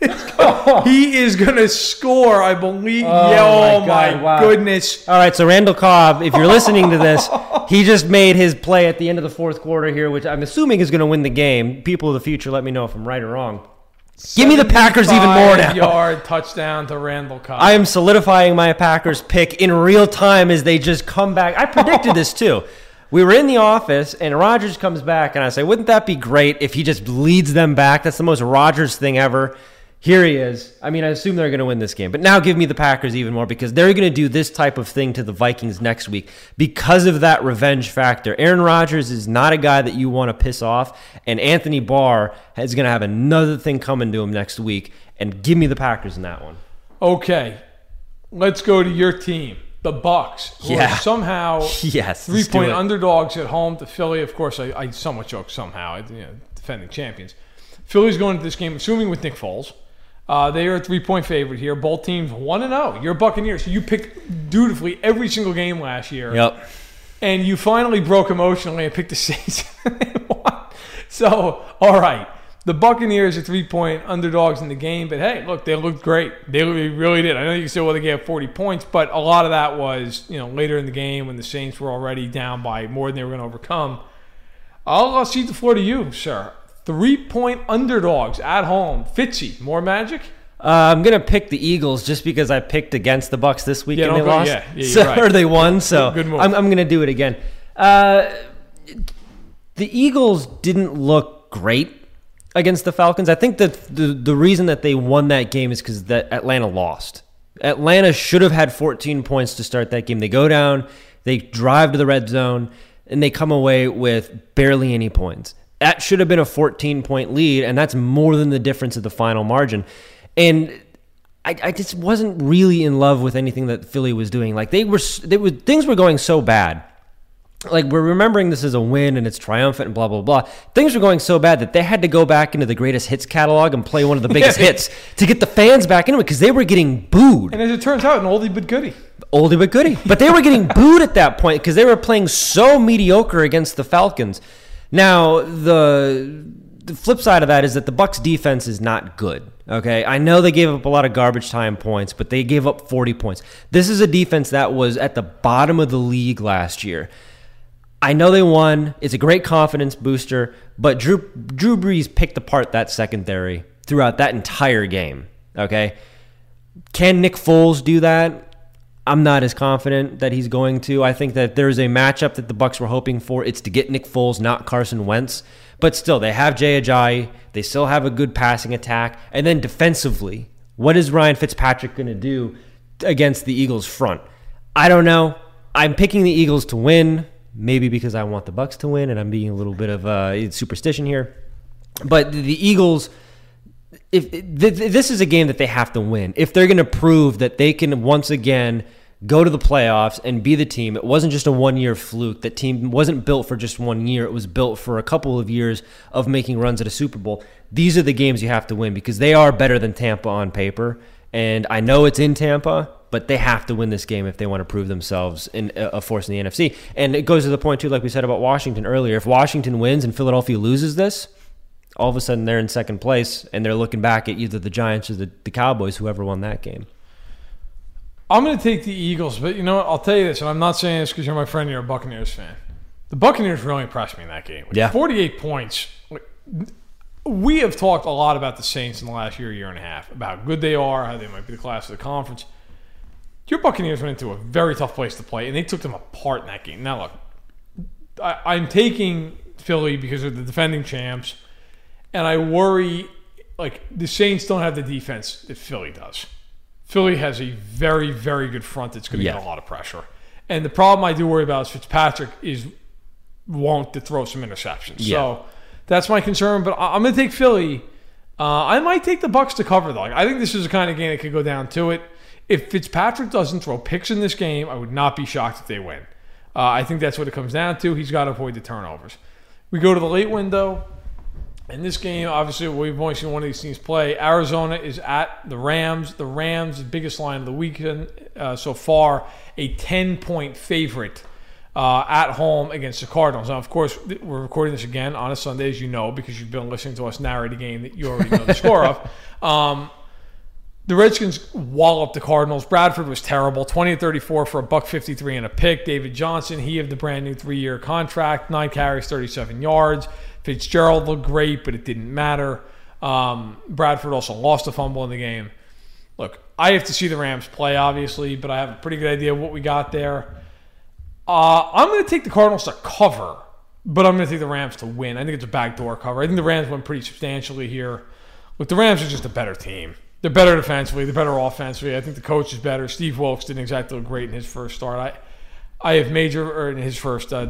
He is going to score, I believe. Oh, yeah, oh my my, wow. goodness. All right, so Randall Cobb, if you're listening to this, he just made his play at the end of the fourth quarter here, which I'm assuming is going to win the game. People of the future, let me know if I'm right or wrong. Give me the Packers even more now. Yard touchdown to Randall Cobb. I am solidifying my Packers pick in real time as they just come back. I predicted this too. We were in the office and Rodgers comes back and I say, wouldn't that be great if he just leads them back? That's the most Rodgers thing ever. Here he is. I mean, I assume they're going to win this game, but now give me the Packers even more because they're going to do this type of thing to the Vikings next week because of that revenge factor. Aaron Rodgers is not a guy that you want to piss off, and Anthony Barr is going to have another thing coming to him next week. And give me the Packers in that one. okay, let's go to your team, the Bucs. who are Yeah. somehow Yes, three-point underdogs at home to Philly. Of course, I, I somewhat joke somehow, you know, defending champions. Philly's going to this game, assuming with Nick Foles. Uh, they are a three point favorite here. Both teams 1 and 0. You're Buccaneers. So you picked dutifully every single game last year. Yep. and you finally broke emotionally and picked the Saints. so, all right. The Buccaneers are three point underdogs in the game, but hey, look, they looked great. They really did. I know you can say, well, they gave up 40 points, but a lot of that was, you know, later in the game when the Saints were already down by more than they were going to overcome. I'll, I'll cede the floor to you, sir. Three point underdogs at home. Fitzy, more magic? Uh, I'm gonna pick the Eagles just because I picked against the Bucs this week Yeah, and they go- lost, yeah, yeah, so, right. or they won. So Good move. I'm, I'm gonna do it again. Uh, the Eagles didn't look great against the Falcons. I think that the the reason that they won that game is because that Atlanta lost. Atlanta should have had 14 points to start that game. They go down, they drive to the red zone, and they come away with barely any points. That should have been a 14 point lead, and that's more than the difference of the final margin. And I, I just wasn't really in love with anything that Philly was doing. Like they were, they were things were going so bad like we're remembering this as a win and it's triumphant and blah blah blah. Things were going so bad that they had to go back into the greatest hits catalog and play one of the biggest hits to get the fans back into it because they were getting booed. And as it turns out, an oldie but goodie. Oldie but goodie, but they were getting booed at that point because they were playing so mediocre against the Falcons. Now the the flip side of that is that the Bucs defense is not good. Okay, I know they gave up a lot of garbage time points, but they gave up 40 points. This is a defense that was at the bottom of the league last year. I know they won. It's a great confidence booster, but Drew Drew Brees picked apart that secondary throughout that entire game. Okay, can Nick Foles do that? I'm not as confident that he's going to. I think that there's a matchup that the Bucs were hoping for. It's to get Nick Foles, not Carson Wentz. But still, they have Jay Ajayi. They still have a good passing attack. And then defensively, what is Ryan Fitzpatrick going to do against the Eagles front? I don't know. I'm picking the Eagles to win, maybe because I want the Bucs to win, and I'm being a little bit of uh, superstition here. But the Eagles if th- th- this is a game that they have to win. If they're going to prove that they can once again go to the playoffs and be the team it wasn't just a one year fluke. That team wasn't built for just one year. It was built for a couple of years of making runs at a super bowl. These are the games you have to win because they are better than tampa on paper. And i know it's in tampa but they have to win this game if they want to prove themselves in a force in the nfc and it goes to the point too like we said about washington earlier. If washington wins and philadelphia loses this all of a sudden they're in second place and they're looking back at either the Giants or the, the Cowboys, whoever won that game. I'm going to take the Eagles, but you know what? I'll tell you this, and I'm not saying this because you're my friend. You're a Buccaneers fan. The Buccaneers really impressed me in that game. Like, Yeah. 48 points. Like, we have talked a lot about the Saints in the last year, year and a half, about how good they are, how they might be the class of the conference. Your Buccaneers went into a very tough place to play, and they took them apart in that game. Now, look, I, I'm taking Philly because they're the defending champs, and I worry like the Saints don't have the defense that Philly does. Philly has a very, very good front that's going to Yeah. get a lot of pressure. And the problem I do worry about is Fitzpatrick is won't to throw some interceptions. Yeah. So that's my concern. But I'm going to take Philly. Uh, I might take the Bucs to cover though. I think this is the kind of game that could go down to it. If Fitzpatrick doesn't throw picks in this game, I would not be shocked if they win. Uh, I think that's what it comes down to. He's got to avoid the turnovers. We go to the late window. In this game, obviously, we've only seen one of these teams play. Arizona is at the Rams. The Rams, the biggest line of the weekend uh, so far, a 10 point favorite uh, at home against the Cardinals. Now, of course, we're recording this again on a Sunday, as you know, because you've been listening to us narrate a game that you already know the score of. Um, the Redskins walloped the Cardinals. Bradford was terrible, 20 to 34 for a buck 53 and a pick. David Johnson, he of the brand new three year contract, nine carries, 37 yards. Fitzgerald looked great, but it didn't matter. Um, Bradford also lost a fumble in the game. Look, I have to see the Rams play, obviously, but I have a pretty good idea what we got there. Uh, I'm going to take the Cardinals to cover, but I'm going to take the Rams to win. I think it's a backdoor cover. I think the Rams win pretty substantially here. Look, the Rams are just a better team. They're better defensively. They're better offensively. I think the coach is better. Steve Wilks didn't exactly look great in his first start. I, I have major or in his first uh,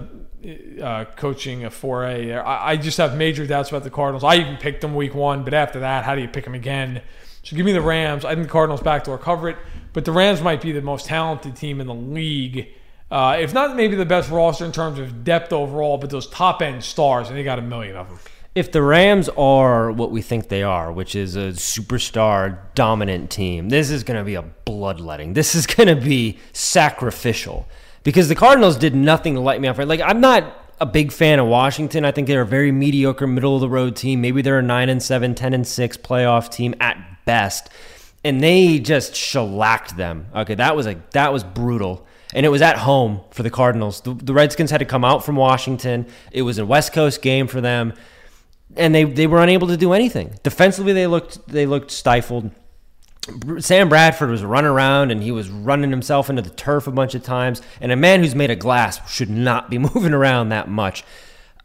uh, coaching a. I, I just have major doubts about the Cardinals. I even picked them week one, but after that, how do you pick them again? So give me the Rams. I think the Cardinals backdoor cover it, but the Rams might be the most talented team in the league. Uh, if not, maybe the best roster in terms of depth overall, but those top end stars, and they got a million of them. If the Rams are what we think they are, which is a superstar dominant team, this is going to be a bloodletting. This is going to be sacrificial because the Cardinals did nothing to light me up. Like I'm not a big fan of Washington. I think they're a very mediocre middle of the road team. Maybe they're a 9 and 7, 10 and 6 playoff team at best. And they just shellacked them. Okay, that was a that was brutal. And it was at home for the Cardinals. The, the Redskins had to come out from Washington. It was a West Coast game for them and they they were unable to do anything defensively. They looked they looked stifled. Sam Bradford was running around and he was running himself into the turf a bunch of times. And a man who's made of glass should not be moving around that much.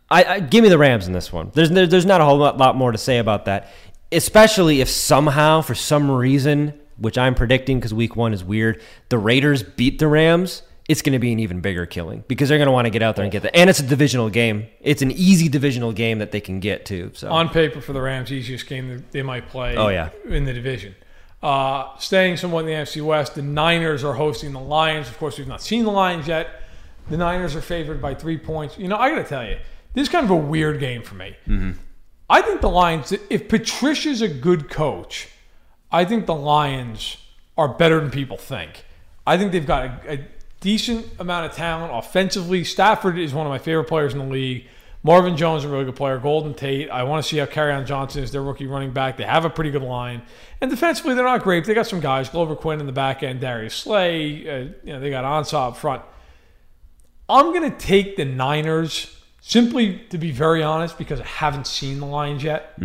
I, I give me the Rams in this one. There's there, there's not a whole lot, lot more to say about that, especially if somehow for some reason, which I'm predicting because Week One is weird, the Raiders beat the Rams. It's going to be an even bigger killing because they're going to want to get out there and get that. And it's a divisional game. It's an easy divisional game that they can get to. So On paper for the Rams, easiest game they might play Oh, yeah. in the division. Uh, staying somewhat in the NFC West, the Niners are hosting the Lions. Of course, we've not seen the Lions yet. The Niners are favored by three points. You know, I got to tell you, this is kind of a weird game for me. I think the Lions, if Patricia's a good coach, I think the Lions are better than people think. I think they've got a, a decent amount of talent offensively. Stafford is one of my favorite players in the league. Marvin Jones is a really good player. Golden Tate. I want to see how Kerryon Johnson is their rookie running back. They have a pretty good line. And defensively, they're not great. They got some guys. Glover Quin in the back end. Darius Slay. Uh, you know, they got Ansah up front. I'm going to take the Niners simply to be very honest because I haven't seen the Lions yet.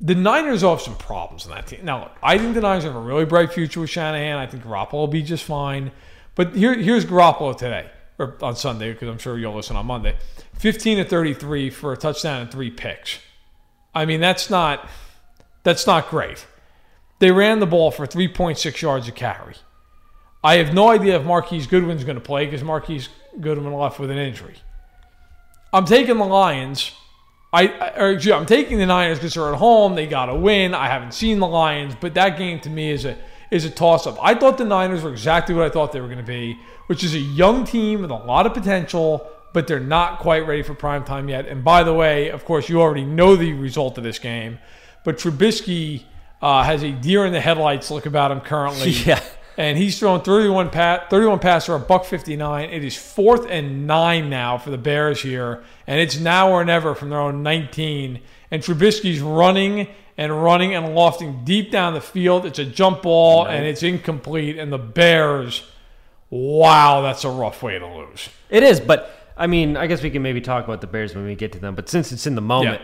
The Niners have some problems in that team. Now, look, I think the Niners have a really bright future with Shanahan. I think Garoppolo will be just fine. But here, here's Garoppolo today, or on Sunday, because I'm sure you'll listen on Monday. 15 to 33 for a touchdown and three picks. I mean, that's not that's not great. They ran the ball for 3.6 yards a carry. I have no idea if Marquise Goodwin's going to play because Marquise Goodwin left with an injury. I'm taking the Lions. I, I me, I'm taking the Niners because they're at home. They got to win. I haven't seen the Lions, but that game to me is a is a toss up. I thought the Niners were exactly what I thought they were going to be, which is a young team with a lot of potential, but they're not quite ready for prime time yet. And by the way, of course, you already know the result of this game, but Trubisky uh, has a deer in the headlights look about him currently. Yeah. And he's thrown 31 pat 31 passes for a buck 59. It is fourth and nine now for the Bears here, and it's now or never from their own 19. And Trubisky's running and running and lofting deep down the field. It's a jump ball and it's incomplete. And the Bears, wow, that's a rough way to lose. It is, but I mean, I guess we can maybe talk about the Bears when we get to them. But since it's in the moment,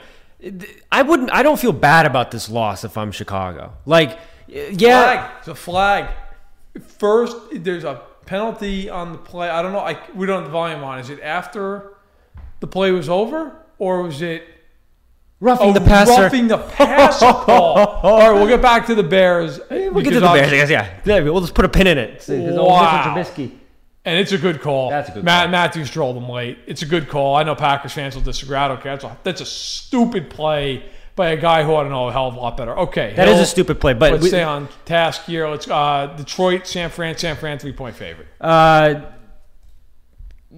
I wouldn't. I don't feel bad about this loss if I'm Chicago. Like, yeah, Flag. It's a flag. First, there's a penalty on the play. I don't know. I we don't have the volume on. Is it after the play was over, or was it roughing oh, the passer. roughing the passer call? All right, we'll get back to the Bears. We'll get to the Bears. I guess. Yeah, we'll just put a pin in it. Wow. And it's a good call. That's a good Matt, call. Matthews drilled them late. It's a good call. I know Packers fans will disagree. I don't care. That's a, that's a stupid play by a guy who ought to know a hell of a lot better. Okay. That is a stupid play, but let's we- stay on task here. Let's uh, Detroit, San Fran, San Fran, three point favorite. Uh,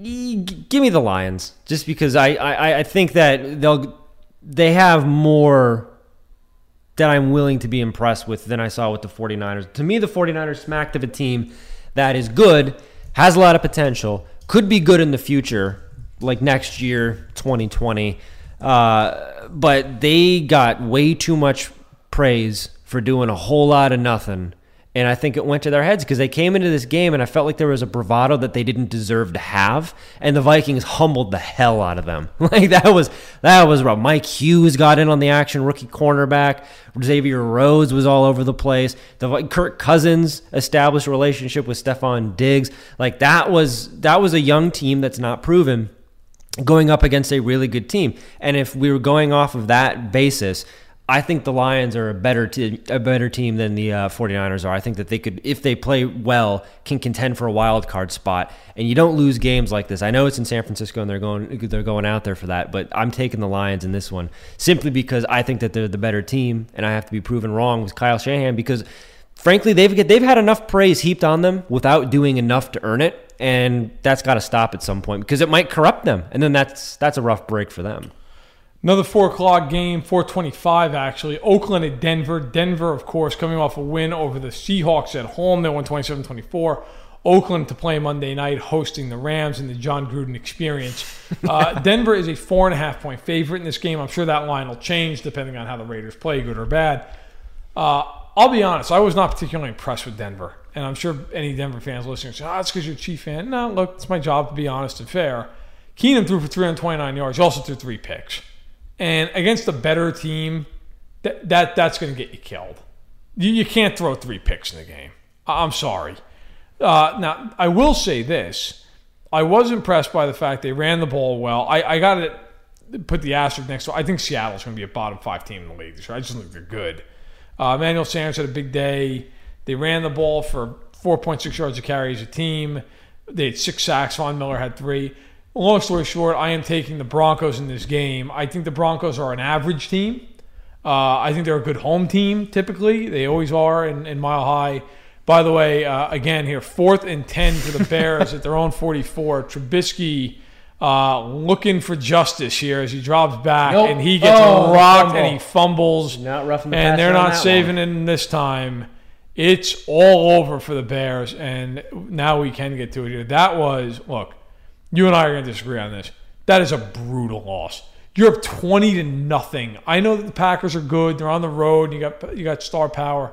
give me the Lions, just because I, I, I think that they'll they have more that I'm willing to be impressed with than I saw with the 49ers. To me, the 49ers smacked of a team that is good, has a lot of potential, could be good in the future, like next year, 2020. Uh, but they got way too much praise for doing a whole lot of nothing. And I think it went to their heads because they came into this game and I felt like there was a bravado that they didn't deserve to have. And the Vikings humbled the hell out of them. like that was that was rough. Mike Hughes got in on the action, rookie cornerback. Xavier Rhodes was all over the place. The Kirk Cousins established a relationship with Stefon Diggs. Like that was that was a young team that's not proven going up against a really good team. And if we were going off of that basis, I think the Lions are a better te- a better team than the uh, 49ers are. I think that they could, if they play well, can contend for a wild card spot. And you don't lose games like this. I know it's in San Francisco and they're going they're going out there for that, but I'm taking the Lions in this one simply because I think that they're the better team, and I have to be proven wrong with Kyle Shanahan because frankly, they've they've had enough praise heaped on them without doing enough to earn it, and that's got to stop at some point because it might corrupt them, and then that's that's a rough break for them. Another four o'clock game, 425 actually. Oakland at Denver. Denver, of course, coming off a win over the Seahawks at home. They won 27 24. Oakland to play Monday night, hosting the Rams in the Jon Gruden experience. Uh, Denver is a four and a half point favorite in this game. I'm sure that line will change depending on how the Raiders play, good or bad. Uh, I'll be honest, I was not particularly impressed with Denver. And I'm sure any Denver fans listening say, oh, it's because you're a Chief fan. No, look, it's my job to be honest and fair. Keenum threw for 329 yards. He also threw three picks. And against a better team, that, that that's going to get you killed. You, you can't throw three picks in the game. I'm sorry. Uh, now, I will say this. I was impressed by the fact they ran the ball well. I, I got to put the asterisk next to I think Seattle's going to be a bottom five team in the league this year. I just think they're good. Uh, Emmanuel Sanders had a big day. They ran the ball for 4.6 yards a carry as a team. They had six sacks. Von Miller had three. Long story short, I am taking the Broncos in this game. I think the Broncos are an average team. Uh, I think they're a good home team typically. They always are in, in Mile High. By the way, uh, again here, fourth and 10 for the Bears at their own 44. Trubisky uh, looking for justice here as he drops back Nope. and he gets Oh, rocked fumble. and he fumbles. Not roughing the And they're not saving one. it this time. It's all over for the Bears. And now we can get to it here. That was, look, you and I are going to disagree on this. That is a brutal loss. You're up 20 to nothing. I know that the Packers are good. They're on the road. You got you got star power.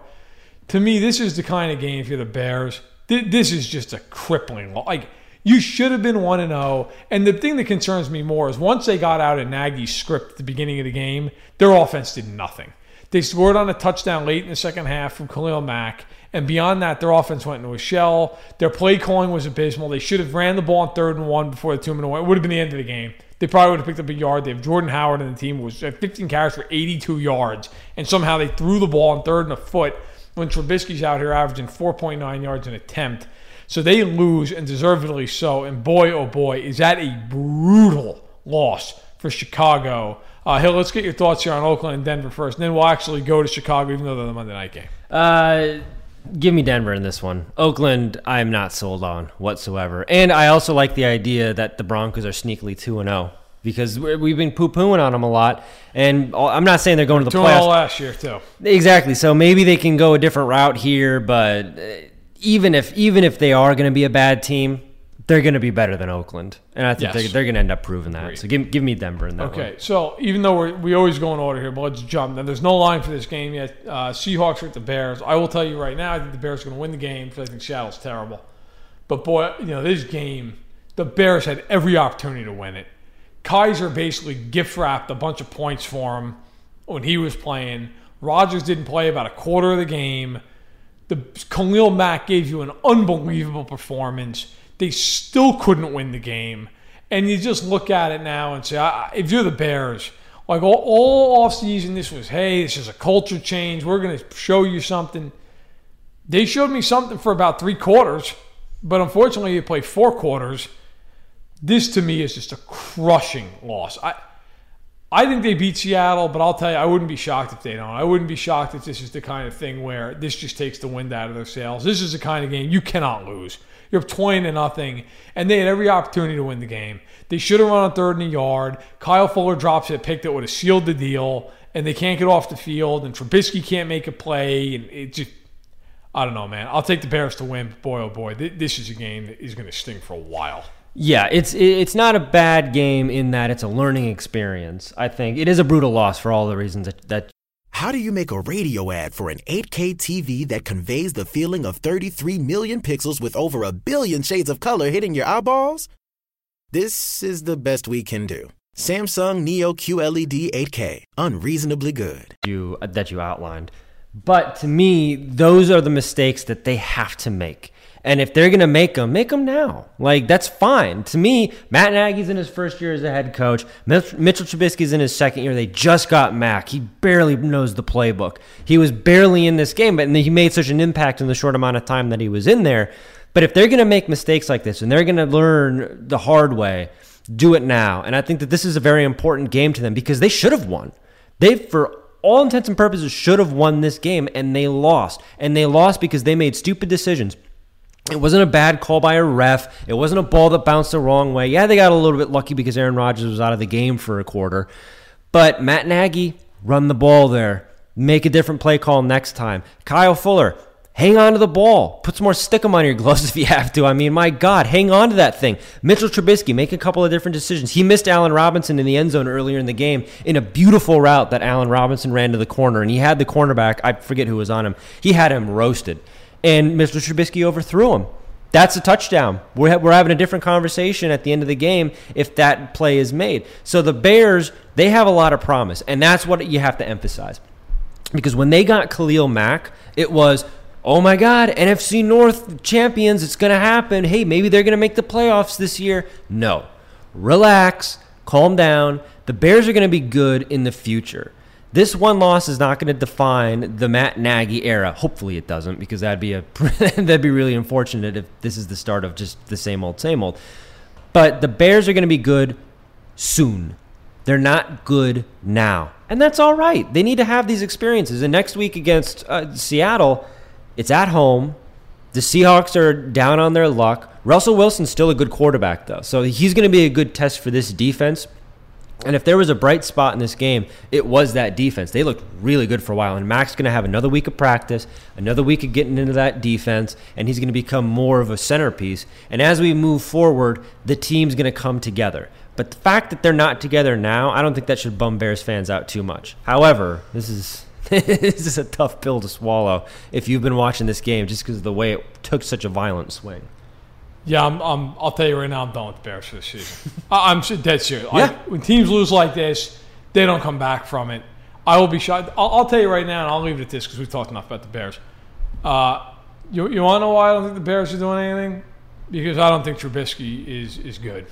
To me, this is the kind of game for the Bears. Th- This is just a crippling loss. Like you should have been one and zero. And the thing that concerns me more is once they got out of Nagy's script at the beginning of the game, their offense did nothing. They scored on a touchdown late in the second half from Khalil Mack. And beyond that, their offense went into a shell. Their play calling was abysmal. They should have ran the ball on third and one before the two minute warning. It would have been the end of the game. They probably would have picked up a yard. They have Jordan Howard and the team was at 15 carries for 82 yards. And somehow they threw the ball on third and a foot when Trubisky's out here averaging 4.9 yards an attempt. So they lose and deservedly so. And boy, oh boy, is that a brutal loss for Chicago. Uh, Hill, let's get your thoughts here on Oakland and Denver first. And then we'll actually go to Chicago, even though they're the Monday night game. Uh, give me Denver in this one. Oakland, I'm not sold on whatsoever. And I also like the idea that the Broncos are sneakily 2 and 0 because we- we've been poo pooing on them a lot. And I'm not saying they're going to the Two playoffs. last year, too. Exactly. So maybe they can go a different route here, but uh, even if even if they are going to be a bad team, they're going to be better than Oakland, and I think Yes. they're, they're going to end up proving that. Agreed. So give give me Denver in that Okay, one. so even though we're, we always go in order here, but let's jump. Now, there's no line for this game yet. Uh, Seahawks are at the Bears. I will tell you right now, I think the Bears are going to win the game because I think Seattle's terrible. But boy, you know this game, the Bears had every opportunity to win it. Kizer basically gift wrapped a bunch of points for him when he was playing. Rodgers didn't play about a quarter of the game. The Khalil Mack gave you an unbelievable performance. They still couldn't win the game. And you just look at it now and say, if you're the Bears, like all, all offseason, this was, hey, this is a culture change. We're going to show you something. They showed me something for about three quarters, but unfortunately, you play four quarters. This to me is just a crushing loss. I, I think they beat Seattle, but I'll tell you, I wouldn't be shocked if they don't. I wouldn't be shocked if this is the kind of thing where this just takes the wind out of their sails. This is the kind of game you cannot lose. You're up 20 to nothing, and they had every opportunity to win the game. They should have run on third and a yard. Kyle Fuller drops a pick that would have sealed the deal, and they can't get off the field, and Trubisky can't make a play, and it just. I don't know, man. I'll take the Bears to win, but boy, oh boy, this is a game that is going to sting for a while. Yeah, it's it's not a bad game in that it's a learning experience. I think it is a brutal loss for all the reasons that, that How do you make a radio ad for an 8K TV that conveys the feeling of 33 million pixels with over a billion shades of color hitting your eyeballs? This is the best we can do. Samsung Neo QLED 8K, unreasonably good. you that you outlined. But to me, those are the mistakes that they have to make. And if they're going to make them, make them now. Like, that's fine. To me, Matt Nagy's in his first year as a head coach. Mitchell Trubisky's in his second year. They just got Mack. He barely knows the playbook. He was barely in this game, but he made such an impact in the short amount of time that he was in there. But if they're going to make mistakes like this and they're going to learn the hard way, do it now. And I think that this is a very important game to them because they should have won. They, for all intents and purposes, should have won this game and they lost. And they lost because they made stupid decisions. It wasn't a bad call by a ref. It wasn't a ball that bounced the wrong way. Yeah, they got a little bit lucky because Aaron Rodgers was out of the game for a quarter. But Matt Nagy, run the ball there. Make a different play call next time. Kyle Fuller, hang on to the ball. Put some more stickum on your gloves if you have to. I mean, my God, hang on to that thing. Mitchell Trubisky, make a couple of different decisions. He missed Allen Robinson in the end zone earlier in the game in a beautiful route that Allen Robinson ran to the corner, and he had the cornerback, I forget who was on him, he had him roasted. And Mr. Trubisky overthrew him. That's a touchdown. We're, ha- we're having a different conversation at the end of the game if that play is made. So the Bears, they have a lot of promise, and that's what you have to emphasize. Because when they got Khalil Mack, it was, oh my God, NFC North champions, it's going to happen. Hey, maybe they're going to make the playoffs this year. No. Relax, calm down. The Bears are going to be good in the future. This one loss is not going to define the Matt Nagy era. Hopefully, it doesn't, because that'd be a that'd be really unfortunate if this is the start of just the same old, same old. But the Bears are going to be good soon. They're not good now. And that's all right. They need to have these experiences. And next week against uh, Seattle, it's at home. The Seahawks are down on their luck. Russell Wilson's still a good quarterback, though. So he's going to be a good test for this defense. And if there was a bright spot in this game, it was that defense. They looked really good for a while. And Mack's going to have another week of practice, another week of getting into that defense, and he's going to become more of a centerpiece. And as we move forward, the team's going to come together. But the fact that they're not together now, I don't think that should bum Bears fans out too much. However, this is this is a tough pill to swallow if you've been watching this game just because of the way it took such a violent swing. Yeah, I'm, I'm, I'll tell you right now, I'm done with the Bears for this season. I, I'm dead serious. I- Yeah. when teams lose like this, they don't come back from it. I will be shocked. I'll, I'll tell you right now, and I'll leave it at this because we've talked enough about the Bears. Uh, you you want to know why I don't think the Bears are doing anything? Because I don't think Trubisky is is good,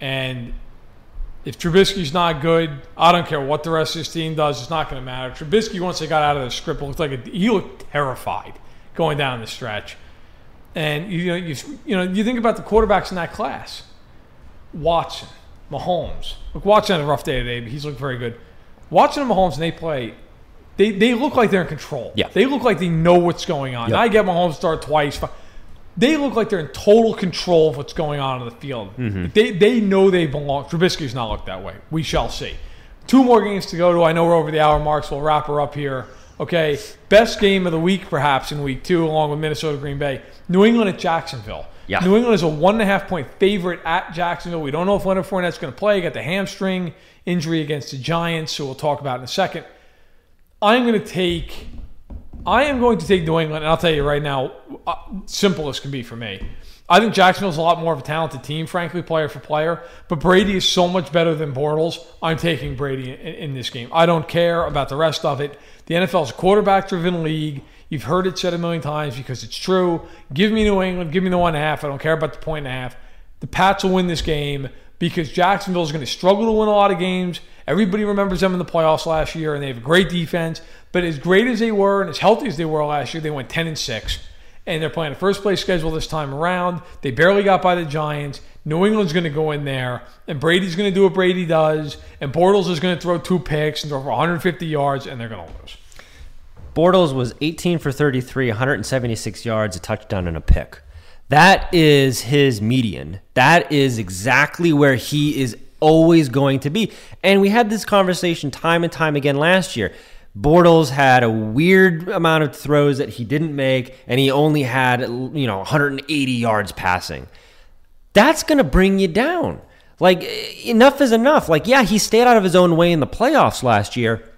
and if Trubisky's not good, I don't care what the rest of his team does. It's not going to matter. Trubisky, once they got out of the script, looked like a, he looked terrified going down the stretch. And you know, you, you know, you think about the quarterbacks in that class: Watson, Mahomes. Look, Watson had a rough day today, but he's looked very good. Watson and Mahomes, and they play. They, they look like they're in control. Yeah. They look like they know what's going on. Yep. I get Mahomes start twice. They look like they're in total control of what's going on in the field. Mm-hmm. They, they know they belong. Trubisky's not looked that way. We shall see. Two more games to go to. I know we're over the hour marks. We'll wrap her up here. Okay. Best game of the week, perhaps, in week two, along with Minnesota Green Bay. New England at Jacksonville. Yeah. New England is a one and a half point favorite at Jacksonville. We don't know if Leonard Fournette's going to play. Got the hamstring injury against the Giants, who we'll talk about in a second. I'm going to take. I am going to take New England, and I'll tell you right now, uh, simple as can be for me. I think Jacksonville's a lot more of a talented team, frankly, player for player. But Brady is so much better than Bortles. I'm taking Brady in, in this game. I don't care about the rest of it. The NFL is quarterback-driven league. You've heard it said a million times because it's true. Give me New England. Give me the one and a half. I don't care about the point and a half. The Pats will win this game because Jacksonville is going to struggle to win a lot of games. Everybody remembers them in the playoffs last year, and they have a great defense. But as great as they were and as healthy as they were last year, they went 10 and 6. And they're playing a first place schedule this time around. They barely got by the Giants. New England's going to go in there, and Brady's going to do what Brady does, and Bortles is going to throw two picks and throw for 150 yards, and they're going to lose. Bortles was 18 for 33, 176 yards, a touchdown, and a pick. That is his median. That is exactly where he is always going to be. And we had this conversation time and time again last year. Bortles had a weird amount of throws that he didn't make, and he only had, you know, 180 yards passing. That's going to bring you down. Like, enough is enough. Like, yeah, he stayed out of his own way in the playoffs last year,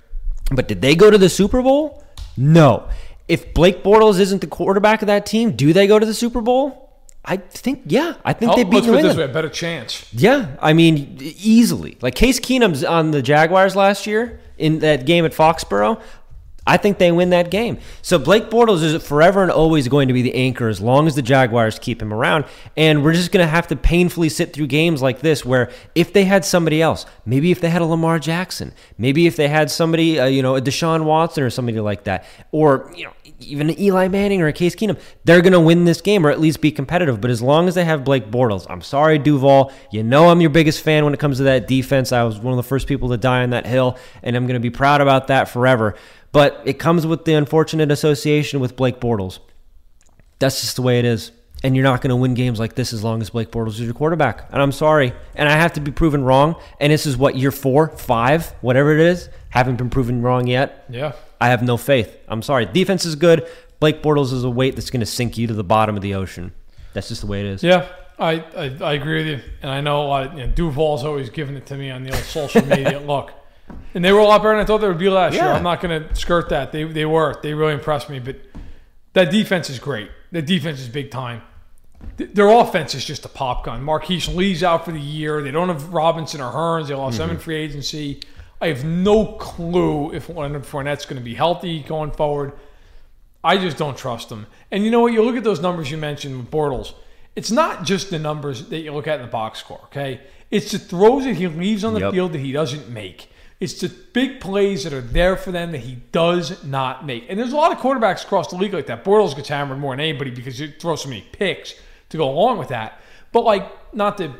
but did they go to the Super Bowl? No. If Blake Bortles isn't the quarterback of that team, do they go to the Super Bowl? I think, yeah. I think Oh, they beat let's New put it this England. way: a better chance. Yeah, I mean, easily. Like Case Keenum's on the Jaguars last year in that game at Foxborough. I think they win that game. So Blake Bortles is forever and always going to be the anchor as long as the Jaguars keep him around. And we're just going to have to painfully sit through games like this where if they had somebody else, maybe if they had a Lamar Jackson, maybe if they had somebody, uh, you know, a Deshaun Watson or somebody like that, or, you know, even an Eli Manning or a Case Keenum, they're going to win this game or at least be competitive. But as long as they have Blake Bortles, I'm sorry, Duval. You know I'm your biggest fan when it comes to that defense. I was one of the first people to die on that hill, and I'm going to be proud about that forever. But it comes with the unfortunate association with Blake Bortles. That's just the way it is. And you're not going to win games like this as long as Blake Bortles is your quarterback. And I'm sorry. And I have to be proven wrong. And this is what, year four, five, whatever it is. Haven't been proven wrong yet. Yeah. I have no faith. I'm sorry. Defense is good. Blake Bortles is a weight that's going to sink you to the bottom of the ocean. That's just the way it is. Yeah, I, I, I agree with you, and I know a lot. Of, you know, Duval's always giving it to me on the old social media. Look, and they were a lot better than I thought they would be last year. I'm not going to skirt that. They they were. They really impressed me. But that defense is great. The defense is big time. Th- Their offense is just a pop gun. Marquise Lee's out for the year. They don't have Robinson or Hurns. They lost mm-hmm. them in free agency. I have no clue if Leonard Fournette's going to be healthy going forward. I just don't trust them. And you know what? You look at those numbers you mentioned with Bortles. It's not just the numbers that you look at in the box score, okay? It's the throws that he leaves on the Yep. field that he doesn't make. It's the big plays that are there for them that he does not make. And there's a lot of quarterbacks across the league like that. Bortles gets hammered more than anybody because he throws so many picks to go along with that. But like, not to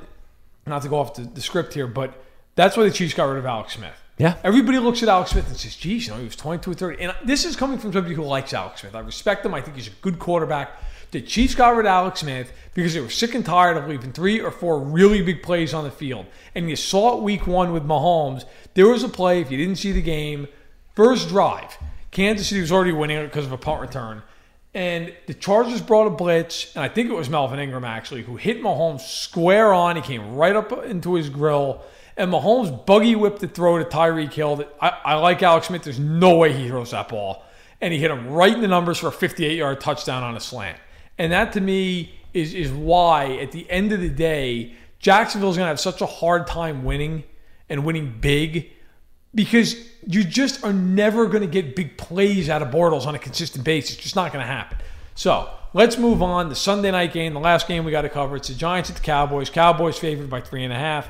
not to go off the, the script here, but that's why the Chiefs got rid of Alex Smith. Yeah. Everybody looks at Alex Smith and says, geez, you know, he was 22 or 30. And this is coming from somebody who likes Alex Smith. I respect him. I think he's a good quarterback. The Chiefs got rid of Alex Smith because they were sick and tired of leaving three or four really big plays on the field. And you saw it week one with Mahomes. There was a play, if you didn't see the game, first drive. Kansas City was already winning it because of a punt return. And the Chargers brought a blitz, and I think it was Melvin Ingram actually, who hit Mahomes square on. He came right up into his grill. And Mahomes buggy whipped the throw to Tyreek Hill. I, I like Alex Smith. There's no way he throws that ball. And he hit him right in the numbers for a 58 yard touchdown on a slant. And that to me is, is why, at the end of the day, Jacksonville's going to have such a hard time winning and winning big because you just are never going to get big plays out of Bortles on a consistent basis. It's just not going to happen. So let's move on. The Sunday night game, the last game we got to cover. It's the Giants at the Cowboys. Cowboys favored by three and a half.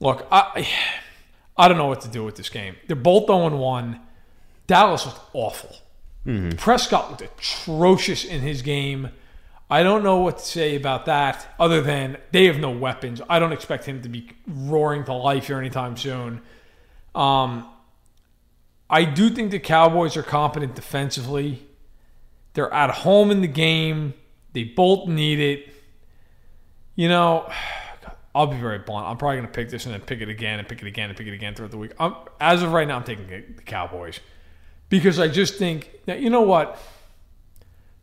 Look, I I don't know what to do with this game. They're both 0 1. Dallas looked awful. Prescott looked atrocious in his game. I don't know what to say about that other than they have no weapons. I don't expect him to be roaring to life here anytime soon. Um, I do think the Cowboys are competent defensively. They're at home in the game. They both need it. You know, I'll be very blunt. I'm probably going to pick this and then pick it again and pick it again and pick it again throughout the week. I'm, as of right now, I'm taking the Cowboys because I just think that you know what.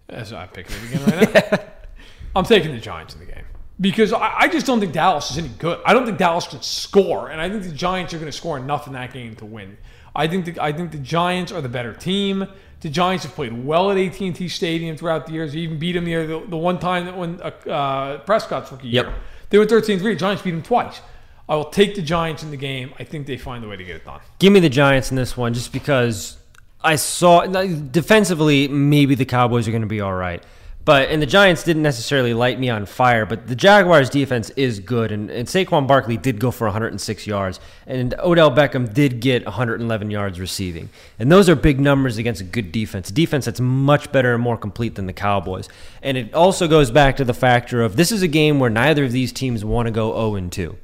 As I'm picking it again right now, I'm taking the Giants in the game because I, I just don't think Dallas is any good. I don't think Dallas can score, and I think the Giants are going to score enough in that game to win. I think the, I think the Giants are the better team. The Giants have played well at AT&T Stadium throughout the years. They even beat them the, the, the one time that when uh, uh, Prescott's rookie Yep. year. They were 13-3. Giants beat them twice. I will take the Giants in the game. I think they find a way to get it done. Give me the Giants in this one just because I saw defensively maybe the Cowboys are going to be all right. But and the Giants didn't necessarily light me on fire, but the Jaguars defense is good and, and Saquon Barkley did go for 106 yards and Odell Beckham did get 111 yards receiving. And those are big numbers against a good defense. A defense that's much better and more complete than the Cowboys. And it also goes back to the factor of this is a game where neither of these teams want to go 0 and 2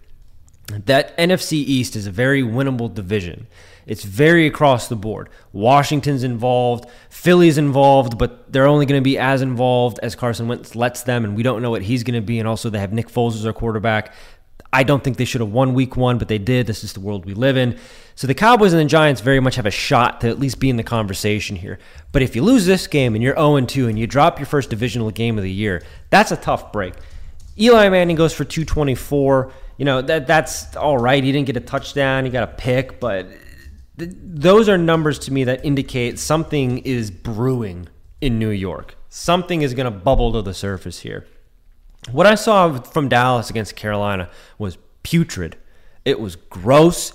that NFC East is a very winnable division. It's very across the board. Washington's involved, Philly's involved, but they're only going to be as involved as Carson Wentz lets them, and we don't know what he's going to be. And also, they have Nick Foles as their quarterback. I don't think they should have won week one, but they did. This is the world we live in. So the Cowboys and the Giants very much have a shot to at least be in the conversation here. But if you lose this game and you're 0 2 and you drop your first divisional game of the year, that's a tough break. Eli Manning goes for 224. You know, that that's all right. He didn't get a touchdown, he got a pick, but th- those are numbers to me that indicate something is brewing in New York. Something is going to bubble to the surface here. What I saw from Dallas against Carolina was putrid. It was gross.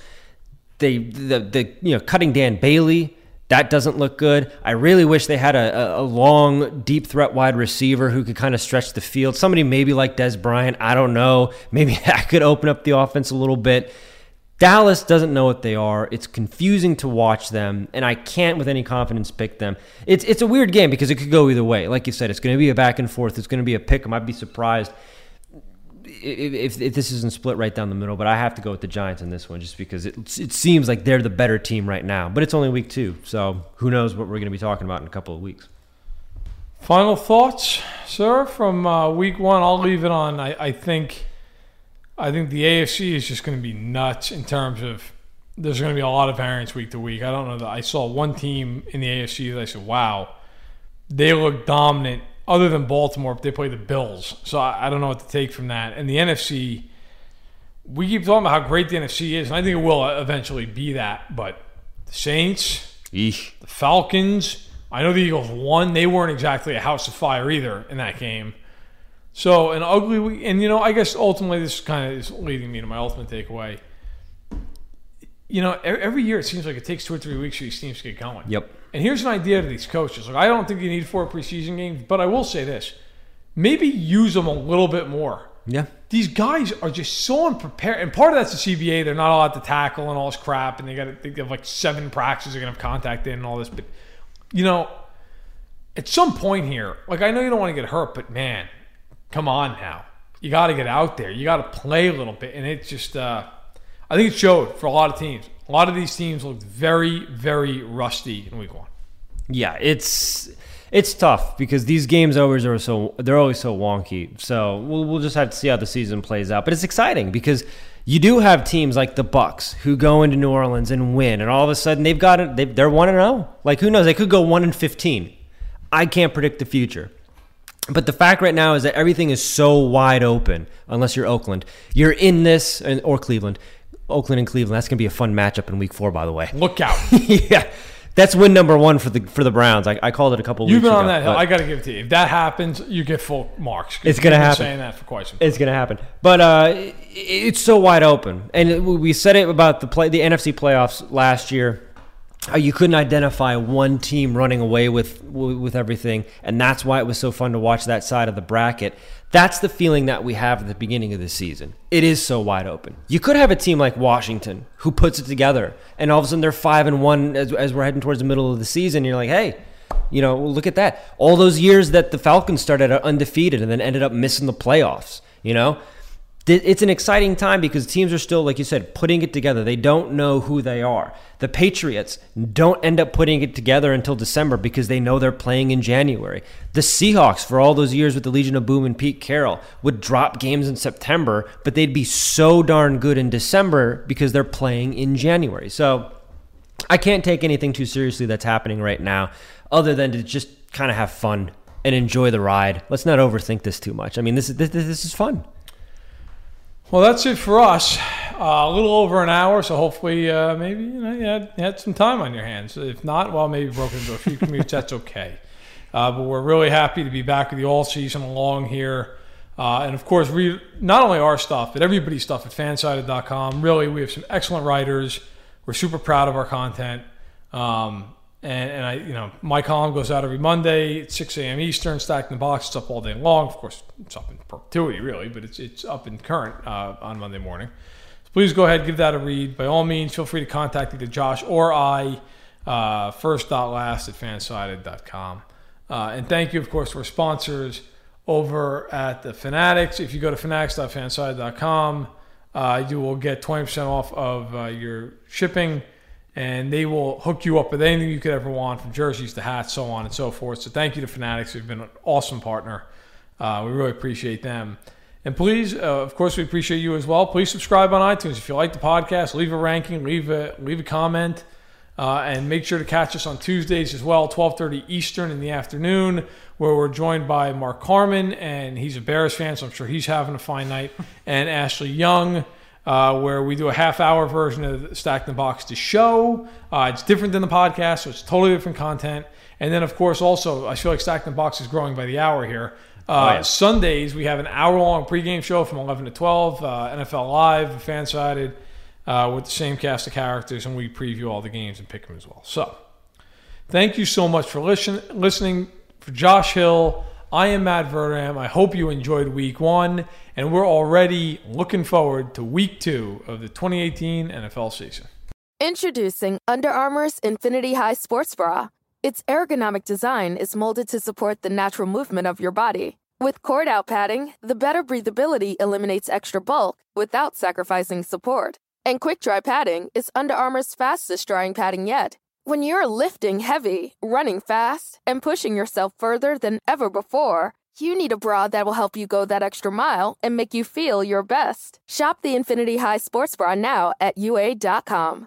They the the you know cutting Dan Bailey that doesn't look good. I really wish they had a, a long, deep threat wide receiver who could kind of stretch the field. Somebody maybe like Dez Bryant. I don't know. Maybe that could open up the offense a little bit. Dallas doesn't know what they are. It's confusing to watch them, and I can't with any confidence pick them. It's it's a weird game because it could go either way. Like you said, it's going to be a back and forth. It's going to be a pick. I'd be surprised if, if, if this isn't split right down the middle, but I have to go with the Giants in this one just because it it seems like they're the better team right now. But it's only week two, so who knows what we're going to be talking about in a couple of weeks. Final thoughts, sir, from uh, week one. I'll leave it on. I, I think, I think the AFC is just going to be nuts in terms of there's going to be a lot of variance week to week. I don't know that I saw one team in the AFC that I said, "Wow, they look dominant." Other than Baltimore, but they play the Bills, so I, I don't know what to take from that. And the NFC, we keep talking about how great the NFC is, and I think it will eventually be that. But the Saints, Eesh. the Falcons. I know the Eagles won. They weren't exactly a house of fire either in that game. So an ugly week, and you know, I guess ultimately this kind of is leading me to my ultimate takeaway. you know, every year it seems like it takes two or three weeks for these teams to get going. Yep. And here's an idea to these coaches. Like, I don't think you need four preseason games, but I will say this: maybe use them a little bit more. Yeah. These guys are just so unprepared, and part of that's the CBA. They're not allowed to tackle and all this crap, and they got to they have like seven practices. They're gonna have contact in and all this, but you know, at some point here, like I know you don't want to get hurt, but man, come on now, you got to get out there. You got to play a little bit, and it just, uh, I think it showed for a lot of teams. A lot of these teams looked very, very rusty in week one. Yeah, it's it's tough because these games always are so they're always so wonky. So we'll we'll just have to see how the season plays out. But it's exciting because you do have teams like the Bucs who go into New Orleans and win, and all of a sudden they've got it. They, they're one and zero. Like who knows? They could go one and fifteen. I can't predict the future. But the fact right now is that everything is so wide open. Unless you're Oakland, you're in this or Cleveland. Oakland and Cleveland. That's gonna be a fun matchup in Week Four, by the way. Look out! yeah, that's win number one for the for the Browns. I, I called it a couple. Weeks. You've been on ago, that hill. I got to give it to you. If that happens, you get full marks. It's gonna happen. Saying that for quite some time. It's gonna happen, but uh, it- it's so wide open, and it- we said it about the play, the NFC playoffs last year. How you couldn't identify one team running away with with everything, and that's why it was so fun to watch that side of the bracket. That's the feeling that we have at the beginning of the season. It is so wide open. You could have a team like Washington who puts it together, and all of a sudden they're five and one as, as we're heading towards the middle of the season. You're like, hey, you know, look at that. All those years that the Falcons started undefeated and then ended up missing the playoffs. You know, it's an exciting time because teams are still, like you said, putting it together. They don't know who they are. The Patriots don't end up putting it together until December because they know they're playing in January. The Seahawks, for all those years with the Legion of Boom and Pete Carroll, would drop games in September, but they'd be so darn good in December because they're playing in January. So I can't take anything too seriously that's happening right now, other than to just kind of have fun and enjoy the ride. Let's not overthink this too much. I mean, this is this, this is fun. Well, that's it for us. Uh, a little over an hour, so hopefully, uh, maybe you know you had, you had some time on your hands. If not, well, maybe broken into a few commutes. That's okay. Uh, but we're really happy to be back with you all season long here. Uh, and of course, read not only our stuff, but everybody's stuff at fansided.com. Really, we have some excellent writers. We're super proud of our content. Um, and, and I, you know, my column goes out every Monday at 6 a.m. Eastern. Stacked in the box. It's up all day long. Of course, it's up in perpetuity, really, but it's it's up in current uh, on Monday morning. So please go ahead, give that a read. By all means, feel free to contact either Josh or I. Uh, first dot last at fansided.com. Uh, and thank you, of course, to our sponsors over at the Fanatics. If you go to fanatics.fansided.com, uh, you will get 20% off of uh, your shipping, and they will hook you up with anything you could ever want, from jerseys to hats, so on and so forth. So thank you to Fanatics. They've been an awesome partner. Uh, we really appreciate them. And please, uh, of course, we appreciate you as well. Please subscribe on iTunes if you like the podcast. Leave a ranking, leave a leave a comment. Uh, and make sure to catch us on Tuesdays as well, 12:30 Eastern in the afternoon, where we're joined by Mark Carmen, and he's a Bears fan, so I'm sure he's having a fine night. And Ashley Young, uh, where we do a half-hour version of Stack in the Box to show. Uh, it's different than the podcast, so it's totally different content. And then, of course, also I feel like Stack in the Box is growing by the hour here. Uh, Sundays we have an hour-long pregame show from 11 to 12, uh, NFL Live, fan-sided uh, with the same cast of characters, and we preview all the games and pick them as well. So, thank you so much for listen, listening. For Josh Hill, I am Matt Verderame. I hope you enjoyed week one, and we're already looking forward to week two of the 2018 NFL season. Introducing Under Armour's Infinity High Sports Bra. Its ergonomic design is molded to support the natural movement of your body. With cord out padding, the better breathability eliminates extra bulk without sacrificing support. And quick dry padding is Under Armour's fastest drying padding yet. When you're lifting heavy, running fast, and pushing yourself further than ever before, you need a bra that will help you go that extra mile and make you feel your best. Shop the Infinity High Sports Bra now at UA.com.